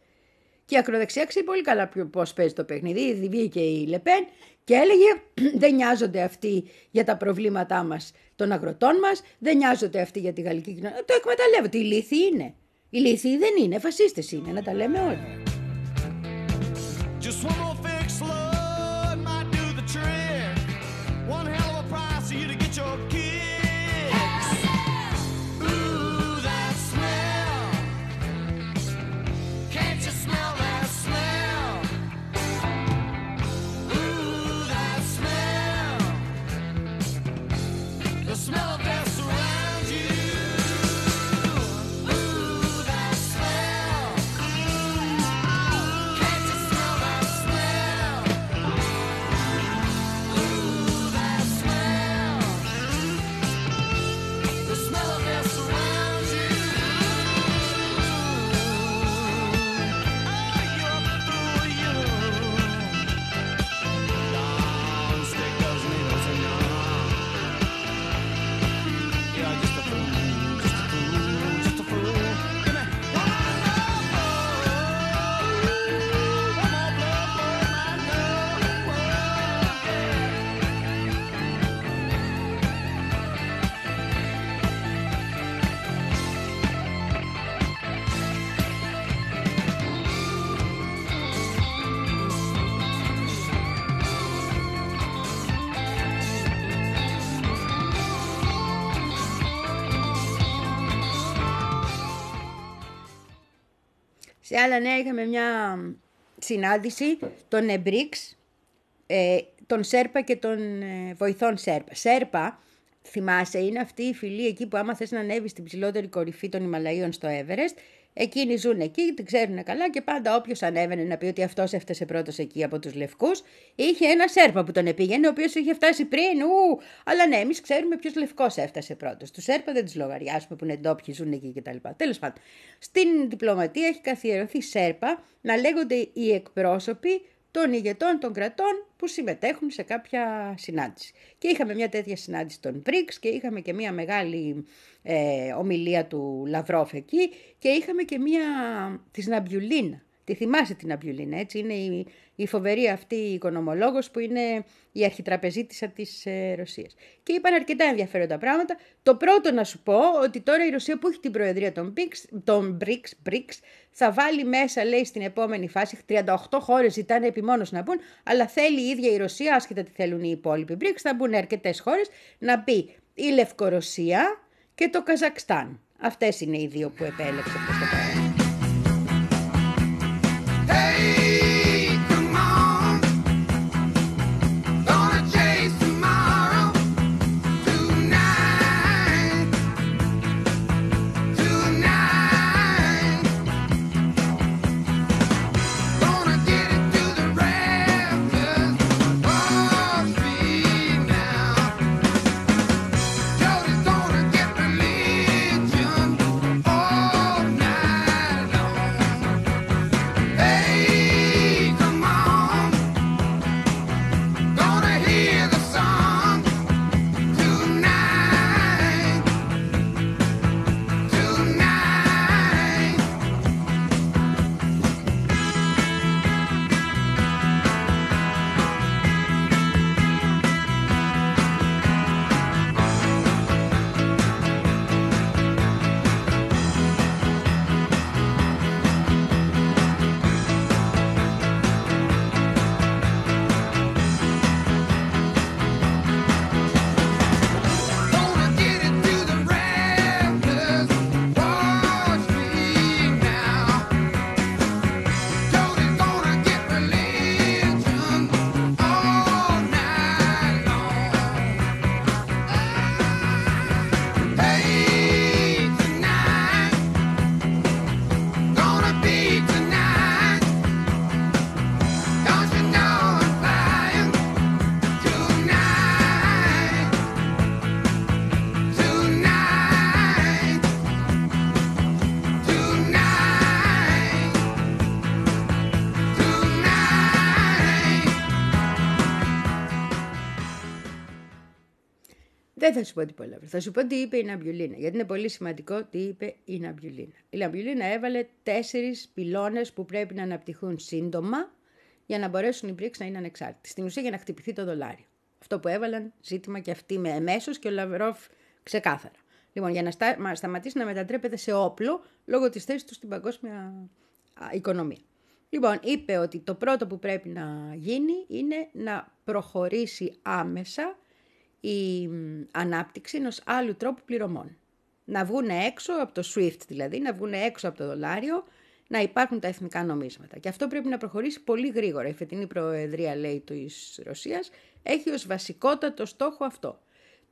Και η ακροδεξιά ξέρει πολύ καλά πώς παίζει το παιχνίδι. Ήδη βγήκε η Λεπέν και έλεγε δεν νοιάζονται αυτοί για τα προβλήματά μας των αγροτών μας, δεν νοιάζονται αυτοί για τη γαλλική κοινωνία. Το εκμεταλλεύονται. Οι λύθοι είναι. Οι λύθοι δεν είναι, φασίστες είναι, να τα λέμε όλοι. Σε άλλα νέα είχαμε μια συνάντηση των ΕΜΠΡΙΚΣ, ε, των ΣΕΡΠΑ και των ε, βοηθών ΣΕΡΠΑ. ΣΕΡΠΑ, θυμάσαι, είναι αυτή η φυλή εκεί που άμα θες να ανέβεις στην ψηλότερη κορυφή των Ιμαλαίων στο Everest, εκείνοι ζουν εκεί, την ξέρουν καλά και πάντα όποιος ανέβαινε να πει ότι αυτός έφτασε πρώτος εκεί από τους Λευκούς, είχε ένα Σέρπα που τον επήγαινε, ο οποίος είχε φτάσει πριν. Ου, αλλά ναι, εμείς ξέρουμε ποιος Λευκός έφτασε πρώτος. Του Σέρπα δεν του λογαριάσουμε που είναι ντόπιοι, ζουν εκεί κτλ. Τέλος πάντων, στην διπλωματία έχει καθιερωθεί Σέρπα να λέγονται οι εκπρόσωποι των ηγετών των κρατών που συμμετέχουν σε κάποια συνάντηση. Και είχαμε μια τέτοια συνάντηση των BRICS και είχαμε και μια μεγάλη ε, ομιλία του Λαυρόφ εκεί και είχαμε και μια της Ναμπιουλίνα. Τη θυμάσαι την Ναμπιουλίνα, έτσι, είναι η, η φοβερή αυτή η οικονομολόγος που είναι η αρχιτραπεζίτησα της ε, Ρωσίας. Και είπαν αρκετά ενδιαφέροντα πράγματα. Το πρώτο να σου πω ότι τώρα η Ρωσία που έχει την προεδρία των, BRICS, των BRICS, BRICS θα βάλει μέσα, λέει, στην επόμενη φάση, 38 χώρες ζητάνε επιμόνως να μπουν, αλλά θέλει η ίδια η Ρωσία, άσχετα τι θέλουν οι υπόλοιποι BRICS, θα μπουν αρκετές χώρες, να μπει η Λευκορωσία και το Καζακστάν. Αυτές είναι οι δύο που επέλεξε προς το θα σου πω τι πολλά. Θα σου πω τι είπε η Ναμπιουλίνα. Γιατί είναι πολύ σημαντικό τι είπε η Ναμπιουλίνα. Η Ναμπιουλίνα έβαλε τέσσερις πυλώνες που πρέπει να αναπτυχθούν σύντομα για να μπορέσουν οι BRICS να είναι ανεξάρτητοι. Στην ουσία για να χτυπηθεί το δολάριο. Αυτό που έβαλαν ζήτημα και αυτοί εμμέσως και ο Λαυρόφ ξεκάθαρα. Λοιπόν, για να στα, μα σταματήσει να μετατρέπεται σε όπλο λόγω της θέσης του στην παγκόσμια α, οικονομία. Λοιπόν, είπε ότι το πρώτο που πρέπει να γίνει είναι να προχωρήσει άμεσα η μ, ανάπτυξη ενός άλλου τρόπου πληρωμών. Να βγουν έξω από το SWIFT δηλαδή, να βγουν έξω από το δολάριο, να υπάρχουν τα εθνικά νομίσματα. Και αυτό πρέπει να προχωρήσει πολύ γρήγορα. Η φετινή προεδρία, λέει, της Ρωσίας έχει ως βασικότατο στόχο αυτό.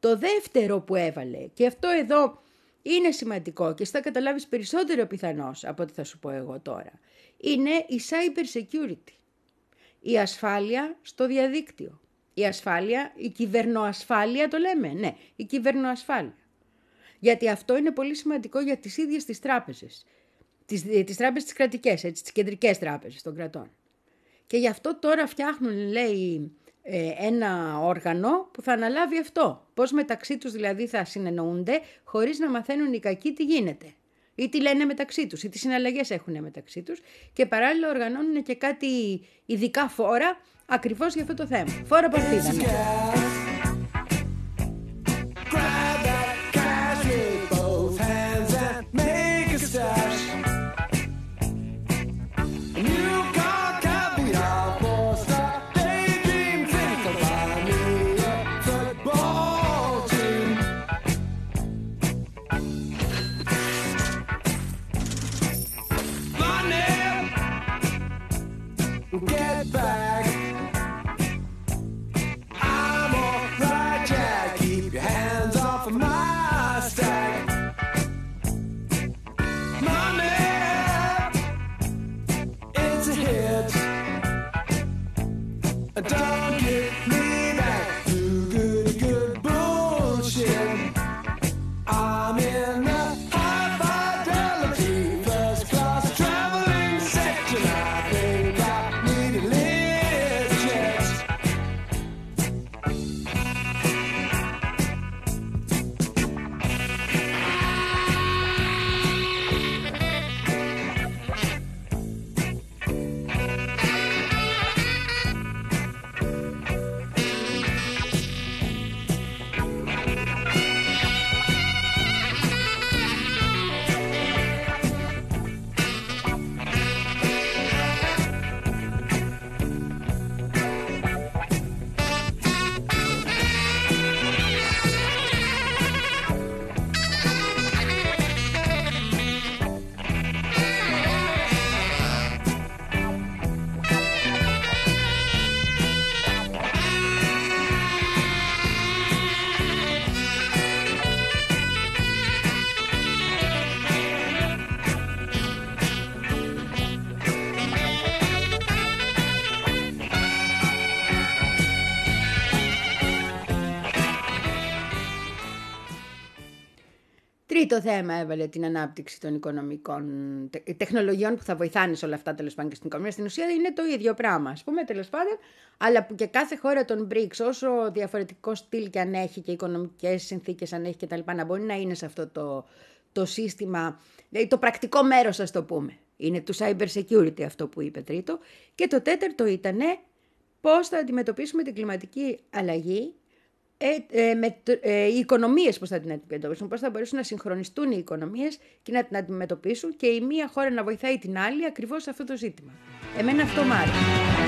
Το δεύτερο που έβαλε, και αυτό εδώ είναι σημαντικό και θα καταλάβεις περισσότερο πιθανώς από ό,τι θα σου πω εγώ τώρα, είναι η cyber security. Η ασφάλεια στο διαδίκτυο. Η ασφάλεια, η κυβερνοασφάλεια το λέμε, ναι, η κυβερνοασφάλεια. Γιατί αυτό είναι πολύ σημαντικό για τις ίδιες τις τράπεζες. Τις, τις τράπεζες τις κρατικές, έτσι, τις κεντρικές τράπεζες των κρατών. Και γι' αυτό τώρα φτιάχνουν, λέει, ε, ένα όργανο που θα αναλάβει αυτό. Πώς μεταξύ τους δηλαδή θα συνεννοούνται χωρίς να μαθαίνουν οι κακοί τι γίνεται. Ή τι λένε μεταξύ τους, ή τι συναλλαγές έχουν μεταξύ τους και παράλληλα οργανώνουν και κάτι ειδικά φόρα ακριβώς για αυτό το θέμα. Φόρα παρτίδα. ναι. Grab Money, it's a hit. Don't get Τρίτο θέμα έβαλε την ανάπτυξη των οικονομικών τε- τεχνολογιών που θα βοηθάνε σε όλα αυτά τέλος πάντων και στην οικονομία. Στην ουσία είναι το ίδιο πράγμα, ας πούμε, τέλος πάντων, αλλά που και κάθε χώρα των BRICS, όσο διαφορετικό στυλ και αν έχει και οικονομικές συνθήκες αν έχει κτλ., να μπορεί να είναι σε αυτό το, το σύστημα, δηλαδή το πρακτικό μέρος, ας το πούμε. Είναι του cyber security αυτό που είπε τρίτο. Και το τέταρτο ήταν πώς θα αντιμετωπίσουμε την κλιματική αλλαγή ε, ε, με, το- ε, οι οικονομίες πώς θα την αντιμετωπίσουν, πώς θα μπορέσουν να συγχρονιστούν οι οικονομίες και να την αντιμετωπίσουν και η μία χώρα να βοηθάει την άλλη ακριβώς σε αυτό το ζήτημα. Εμένα αυτό μ' άρεσε.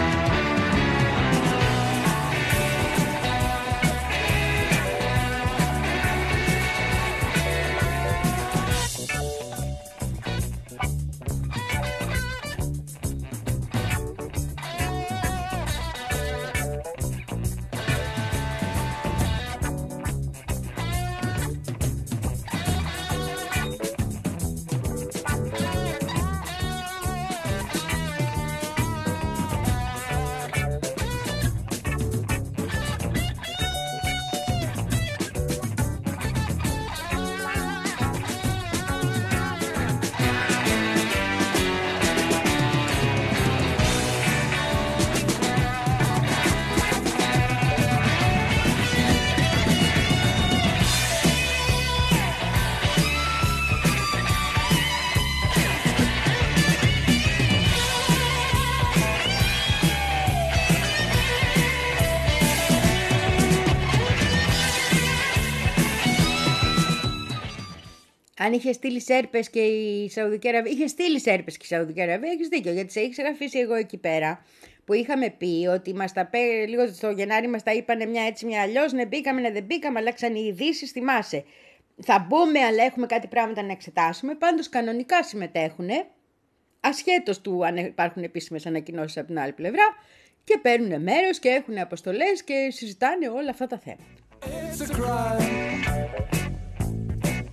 Αν είχες στείλει σέρπες και η Σαουδική Αραβία. Είχες στείλει σέρπες και η Σαουδική Αραβία, έχεις δίκιο. Γιατί σε ήξερα αφήσει εγώ εκεί πέρα. Που είχαμε πει ότι μας τα πέ, λίγο στο Γενάρη μας τα είπανε μια έτσι μια αλλιώς. Ναι, μπήκαμε, ναι, δεν μπήκαμε, αλλάξαν οι ειδήσει, θυμάσαι. Θα μπούμε, αλλά έχουμε κάτι πράγματα να εξετάσουμε. Πάντως κανονικά συμμετέχουν, ασχέτως του αν υπάρχουν επίσημες ανακοινώσεις από την άλλη πλευρά. Και παίρνουν μέρος και έχουν αποστολές και συζητάνε όλα αυτά τα θέματα.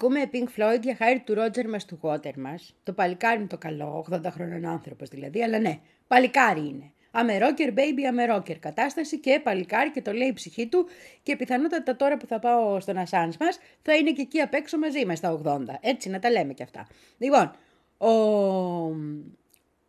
Ακούμε Pink Floyd για χάρη του Ρότζερ μας του Water μας. Το παλικάρι είναι το καλό, 80 χρονών άνθρωπος δηλαδή, αλλά ναι, παλικάρι είναι. Αμερόκερ, baby, αμερόκερ κατάσταση και παλικάρι και το λέει η ψυχή του και πιθανότατα τώρα που θα πάω στον Ασάνς μας θα είναι και εκεί απ' έξω μαζί μας στα 80. Έτσι να τα λέμε και αυτά. Λοιπόν, ο,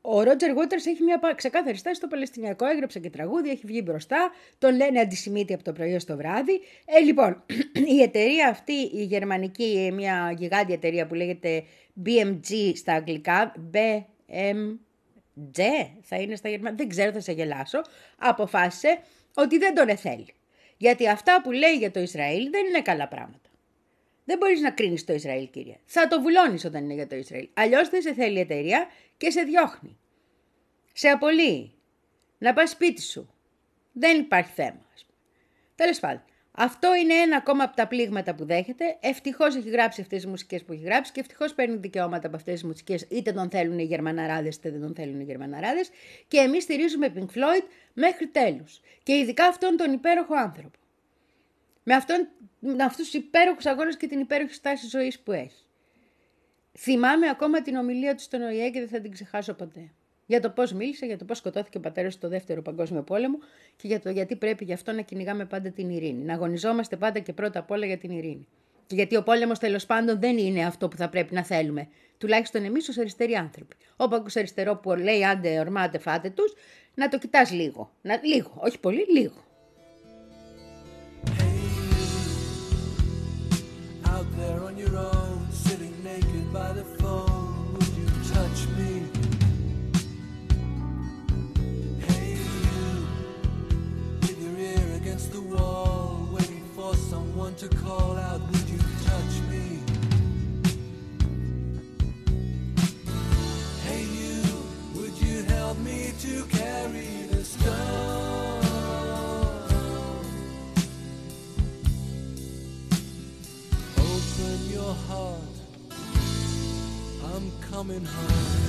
ο Ρότζερ Waters έχει μια πα- ξεκάθαρη στάση στο Παλαιστινιακό, έγραψε και τραγούδι, έχει βγει μπροστά, τον λένε αντισημίτη από το πρωί ως το βράδυ. Ε, λοιπόν, η εταιρεία αυτή, η γερμανική, μια γιγάντια εταιρεία που λέγεται BMG στα αγγλικά, BMG θα είναι στα γερμανικά, δεν ξέρω, θα σε γελάσω, αποφάσισε ότι δεν τον εθέλει. Γιατί αυτά που λέει για το Ισραήλ δεν είναι καλά πράγματα. Δεν μπορείς να κρίνεις το Ισραήλ, κύριε. Θα το βουλώνεις όταν είναι για το Ισραήλ. Αλλιώς δεν σε θέλει η εταιρεία και σε διώχνει. Σε απολύει. Να πας σπίτι σου. Δεν υπάρχει θέμα. Τέλος πάντων. Αυτό είναι ένα ακόμα από τα πλήγματα που δέχεται. Ευτυχώς έχει γράψει αυτές τις μουσικές που έχει γράψει και ευτυχώς παίρνει δικαιώματα από αυτές τις μουσικές, είτε τον θέλουν οι Γερμαναράδες, είτε δεν τον θέλουν οι Γερμαναράδες. Και εμείς στηρίζουμε Pink Floyd μέχρι τέλους. Και ειδικά αυτόν τον υπέροχο άνθρωπο με, αυτόν, με αυτούς τους υπέροχους αγώνες και την υπέροχη στάση ζωής που έχει. Θυμάμαι ακόμα την ομιλία του στον ΟΗΕ και δεν θα την ξεχάσω ποτέ. Για το πώς μίλησε, για το πώς σκοτώθηκε ο πατέρας στο δεύτερο παγκόσμιο πόλεμο και για το γιατί πρέπει γι' αυτό να κυνηγάμε πάντα την ειρήνη. Να αγωνιζόμαστε πάντα και πρώτα απ' όλα για την ειρήνη. Και γιατί ο πόλεμος τέλος πάντων δεν είναι αυτό που θα πρέπει να θέλουμε. Τουλάχιστον εμείς ως αριστεροί άνθρωποι. Ο παγκο αριστερό που λέει άντε, ορμάτε, φάτε τους, να το κοιτάς λίγο. Να, λίγο, όχι πολύ, λίγο. Out there on your own, sitting naked by the phone, would you touch me? Hey, you, with your ear against the wall, waiting for someone to call out, would you touch me? Hey, you, would you help me to carry the stone? Coming home.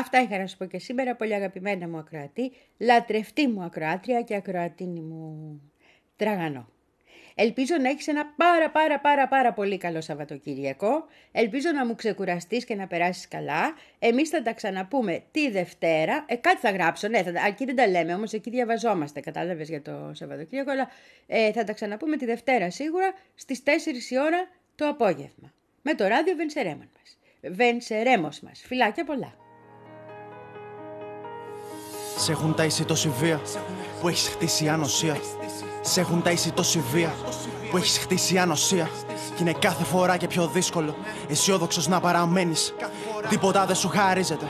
Αυτά είχα να σου πω και σήμερα, πολύ αγαπημένα μου ακροατή, λατρευτή μου ακροάτρια και ακροατίνη μου τραγανό. Ελπίζω να έχεις ένα πάρα πάρα πάρα πάρα πολύ καλό Σαββατοκύριακο. Ελπίζω να μου ξεκουραστείς και να περάσεις καλά. Εμείς θα τα ξαναπούμε τη Δευτέρα. Ε, κάτι θα γράψω, ναι, θα, τα- εκεί δεν τα λέμε, όμως εκεί διαβαζόμαστε, κατάλαβες για το Σαββατοκύριακο, αλλά ε, θα τα ξαναπούμε τη Δευτέρα σίγουρα στις 4 η ώρα το απόγευμα. Με το ράδιο Βενσερέμον μας. Βενσερέμος μας. Φιλάκια πολλά. Σε έχουν ταΐσει τόση βία που έχεις χτίσει ανοσία. Σε έχουν ταΐσει τόση βία που έχεις χτίσει ανοσία. Κι είναι κάθε φορά και πιο δύσκολο αισιόδοξος να παραμένεις. Τίποτα δεν σου χαρίζεται.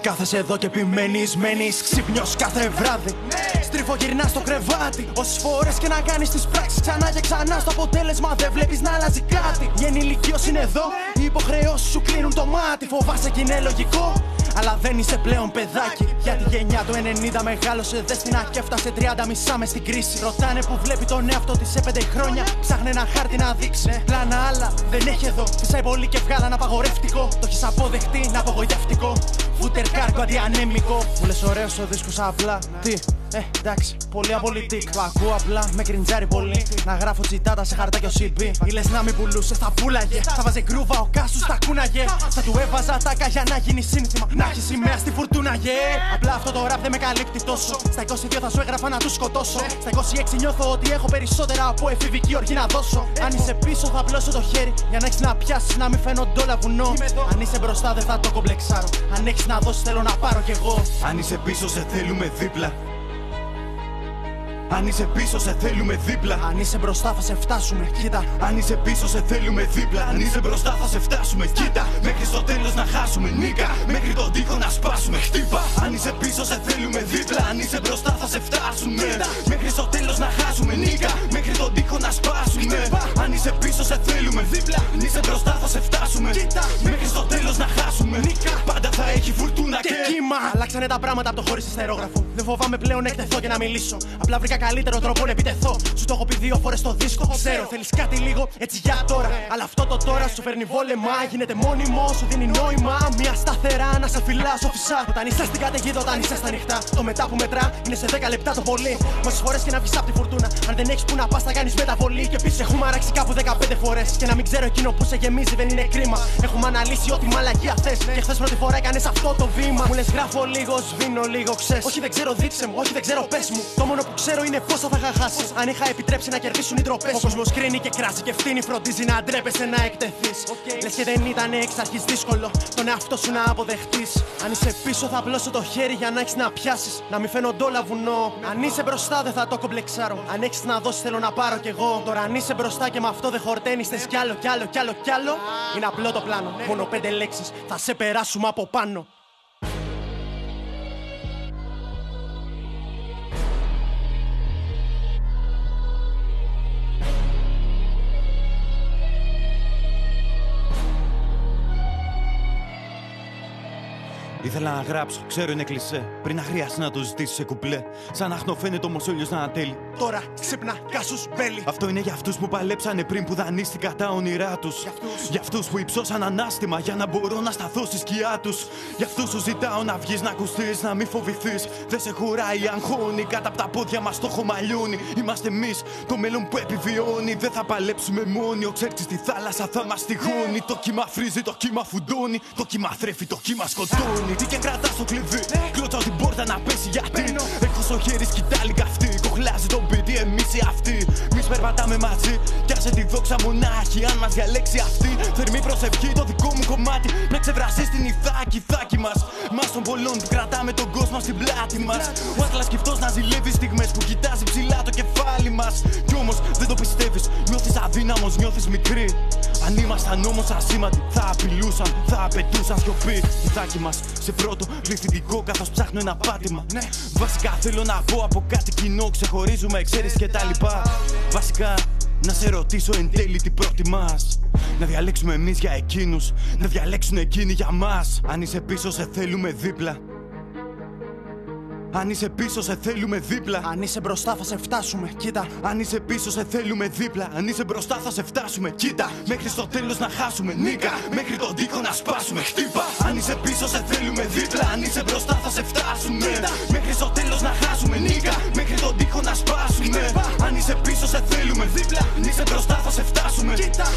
Κάθεσαι εδώ και επιμένεις, μένεις ξύπνιος κάθε βράδυ. Στριφογυρνάς στο κρεβάτι. Όσες φορές και να κάνεις τις πράξεις ξανά και ξανά. Στο αποτέλεσμα δεν βλέπεις να αλλάζει κάτι. Η ενηλικίωση είναι εδώ. Οι υποχρεώσεις σου κλείνουν το μάτι. Φοβάσαι και είναι λογικό. Αλλά δεν είσαι πλέον παιδάκι. Για τη γενιά του 90 μεγάλωσε δέστηνα και έφτασε 30 μισά με στην κρίση. Ρωτάνε που βλέπει τον εαυτό της σε 5 χρόνια. Ψάχνε ένα χάρτη να δείξει. Πλάνα άλλα δεν έχει εδώ. Φυσάει πολύ και βγάλαν απαγορευτικό. Το έχεις αποδεχτεί είναι απογοητευτικό. Φούτερ κάρκο αντιανέμικο. Μου λες ωραίος ο δίσκος απλά. Τι, ε, εντάξει, πολύ απολυτικ. Το ακούω απλά, με κριντζάρει πολύ. Να γράφω τσιτάτα σε χαρτάκιο CB. Ή λες να μην πουλούσες, θα πουλάγε. Θα βάζε γκρούβα ο κάσου, τα κούναγε. Θα του έβαζα τα για να γίνει σύνθημα. Να έχει σημαία στη φουρτούναγε. Απλά αυτό το ραπ δεν με καλύπτει τόσο. Στα 22 θα σου έγραφα να τους σκοτώσω. Στα 26 νιώθω ότι έχω περισσότερα από εφηβική οργή να δώσω. Αν είσαι πίσω, θα πλώσω το χέρι για να έχεις να πιάσεις να μην φαίνονται όλα βουνό. Αν είσαι μπροστά, δεν θα το κομπλεξάρω. Αν έχεις να δώσεις, θέλω να πάρω κι εγώ. Αν είσαι πίσω, σε θέλουμε δίπλα. Αν είσαι πίσω, σε θέλουμε δίπλα. Αν είσαι μπροστά, θα σε φτάσουμε. Κοίτα, Αν είσαι πίσω, σε θέλουμε δίπλα. Αν είσαι μπροστά, θα σε φτάσουμε. Κοίτα, μέχρι στο τέλος να χάσουμε. Νίκα, μέχρι τον τοίχο να σπάσουμε. Χτύπα. Αν είσαι πίσω, σε θέλουμε δίπλα. Αν είσαι μπροστά, θα σε φτάσουμε. Μέχρι στο τέλος να χάσουμε. Νίκα, μέχρι τον τοίχο να σπάσουμε. Αν είσαι πίσω, σε θέλουμε δίπλα. Αν είσαι μπροστά, θα σε φτάσουμε. Κοίτα. Μέχρι στο τέλος να χάσουμε. Νίκα, πάντα θα έχει φουρτούνα και και. κύμα. Αλλάξανε τα πράγματα από το χωρίς αερόγραφο. Δεν φοβάμαι πλέον να εκτεθώ και να μιλήσω. Απλά βρήκα καλύτερο τρόπο να επιτεθώ. Σου το έχω πει δύο φορές στο δίσκο. Ξέρω, θέλεις κάτι λίγο έτσι για τώρα. Αλλά αυτό το τώρα σου φέρνει βόλεμα. Γίνεται μόνιμο, σου δίνει νόημα. Μια σταθερά να σε φυλά, φυσά. Όταν είσαι στην καταιγίδα, όταν είσαι στα ανοιχτά. Το μετά που μετρά είναι σε 10 λεπτά το πολύ. Μόσε φορέ και να βγεις από τη φουρτούνα. Αν δεν έχεις που να πας, θα κάνεις μεταβολή. Και επίσης έχουμε αράξει κάπου 15 φορές. Και να μην ξέρω εκείνο που σε γεμίζει δεν είναι κρίμα. Έχουμε αναλύσει ό,τι μαλακία θες. Και χθες πρώτη φορά έκανες αυτό το βήμα. Μου λες γράφω λίγο, σβήνω λίγο, ξέρεις. Όχι δεν ξέρω, δείξε μου, όχι δεν ξέρω, πες μου. Το μόνο που ξέρω είναι πόσα θα είχα χάσει. Αν είχα επιτρέψει να κερδίσουν οι τροπέ. Ο κόσμος κρίνει και κράζει και ευθύνη φροντίζει να ντρέπεσαι να εκτεθείς. Λες και δεν ήταν εξ αρχής δύσκολο τον εαυτό σου να αποδεχτείς. Αν είσαι πίσω, θα απλώσω το χέρι για να έχεις να πιάσεις. Να μην φαίνονται όλα βουνό. Αν είσαι μπροστά, δεν θα το κομπλεξάρω. Αν έχεις να δώσεις, θέλω να πάρω κι εγώ. Τώρα αν είσαι μπροστά και με αυτό δεν χορταίνεις, θες κι άλλο, κι άλλο, κι άλλο, κι άλλο. Είναι απλό το πλάνο. Μόνο πέντε λέξεις θα σε περάσουμε από πάνω. Ήθελα να γράψω, ξέρω είναι κλεισέ. Πριν να χρειαστεί να το ζητήσω σε κουπλέ. Σαν να φαίνεται όμω ο ήλιο να ανατέλει. Τώρα ξύπνα, κάσους μπέλι. Αυτό είναι για αυτούς που παλέψανε πριν που δανείστηκαν τα όνειρά τους. Για αυτούς που υψώσαν ανάστημα για να μπορώ να σταθώ στη σκιά τους. Για αυτούς σου ζητάω να βγεις να ακουστείς, να μην φοβηθείς. Δεν σε χωράει αγχώνει, κάτω από τα πόδια μας το χωμαλιώνει. Είμαστε εμείς, το μέλλον που επιβιώνει. Δεν θα παλέψουμε μόνοι, ο ξέρτης στη θάλασσα θα μας τυχώνει. Το κύμα φρίζει, το κύμα φουντώνει. Το κύμα θρέφει, το κύμα σκοτώνει. Τι και κρατάς το κλειδί, κλωτσάω την πόρτα να πέσει γιατί. Έχω στο χέρι σκητάλη καυτή, κοχλάζει τον πίτι, εμεί οι αυτοί. Μη περπατάμε μαζί, κι άσε τη δόξα μονάχη. Αν μας διαλέξει αυτή, θερμή προσευχή το δικό μου κομμάτι. Να ξεβραστεί στην ηθάκη, θάκη μας. Μας των πολλών που κρατάμε τον κόσμο στην πλάτη μας. Ο άτλας κυφτό να ζηλεύει στιγμές που κοιτάζει ψηλά το κεφάλι μας. Κι όμως δεν το πιστεύεις, νιώθεις αδύναμος, νιώθεις μικρή. Αν ήμασταν όμως ασήμαντοι, θα απειλούσαν, θα απαιτούσαν σιωπή. Ηθάκη μας σε πρώτο πληθυντικό καθώς ψάχνω ένα πάτημα. Ναι, βασικά θέλω να πω από κάτι κοινό, ξεχωρίζουμε, ξέρεις και τα λοιπά. Βασικά να σε ρωτήσω εν τέλει τι προτιμάς. Να διαλέξουμε εμείς για εκείνους Να διαλέξουν εκείνοι για μας. Αν είσαι πίσω σε θέλουμε δίπλα Αν είσαι πίσω, σε θέλουμε δίπλα. Αν είσαι μπροστά, θα σε φτάσουμε. Κοίτα, Αν είσαι πίσω, σε θέλουμε δίπλα. Αν είσαι μπροστά, θα σε φτάσουμε. Κοίτα, μέχρι στο τέλος να χάσουμε. Νίκα, μέχρι τον τοίχο να σπάσουμε. Χτύπα. Αν είσαι πίσω, σε θέλουμε δίπλα. Αν είσαι μπροστά, θα σε φτάσουμε. Μέχρι στο τέλος να χάσουμε. Νίκα, μέχρι τον τοίχο να σπάσουμε. Αν είσαι πίσω, σε θέλουμε δίπλα. Αν είσαι μπροστά, θα σε φτάσουμε.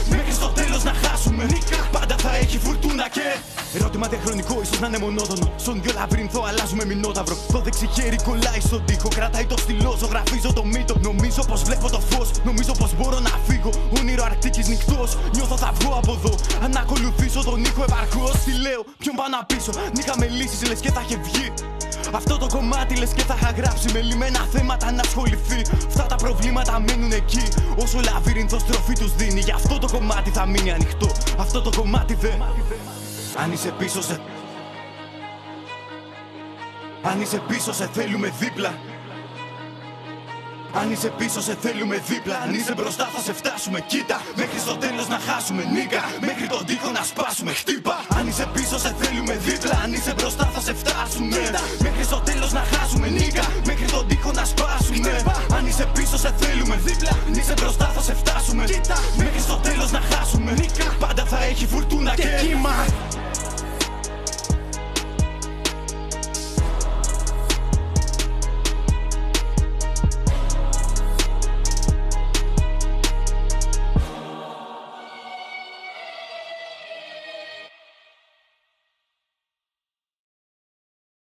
Μέχρι στο τέλος να χάσουμε. Νίκα, πάντα θα έχει φουρτούνα και. Ερώτημα διαχρονικό, ίσως να είναι μονόδονο. Στον δυο λαβύρινθο αλλάζουμε μηνόταυρο. Το δεξί χέρι κολλάει στον τοίχο. Κρατάει το στυλό, ζωγραφίζω το μύτο. Νομίζω πως βλέπω το φως. Νομίζω πως μπορώ να φύγω. Όνειρο Αρκτικής νυχτός. Νιώθω θα βγω από εδώ. Αν ακολουθήσω τον ήχο επαρκώς. Τι λέω, ποιον πάω να πίσω. Είχαμε λύσεις λες και θα είχε βγει. Αυτό το κομμάτι λες και θα είχα γράψει με λιμένα θέματα να ασχοληθεί. Αυτά τα προβλήματα μένουν εκεί. Όσο λαβύρινθος στροφή τους δίνει. Γι' αυτό το κομμάτι θα μείνει ανοιχτό. Αυτό το κομμάτι δεν. Αν είσαι πίσω σε... Αν είσαι πίσω σε θέλουμε δίπλα. Αν είσαι πίσω σε θέλουμε δίπλα. Αν είσαι μπροστά θα σε φτάσουμε. Κοίτα Μέχρι στο τέλος να χάσουμε. Νίκα Μέχρι τον τοίχο να σπάσουμε. Χτύπα. Αν είσαι πίσω σε θέλουμε δίπλα. Αν είσαι μπροστά θα σε φτάσουμε. Κοίτα. Μέχρι στο τέλος να χάσουμε. Νίκα Μέχρι τον τοίχο να σπάσουμε. Χτύπα. Αν είσαι πίσω σε θέλουμε δίπλα. Αν είσαι μπροστά θα σε φτάσουμε. Κοίτα. Μέχρι στο τέλος να χάσουμε. Νίκα. Πάντα θα έχει φουρτούνα και, και κύμα.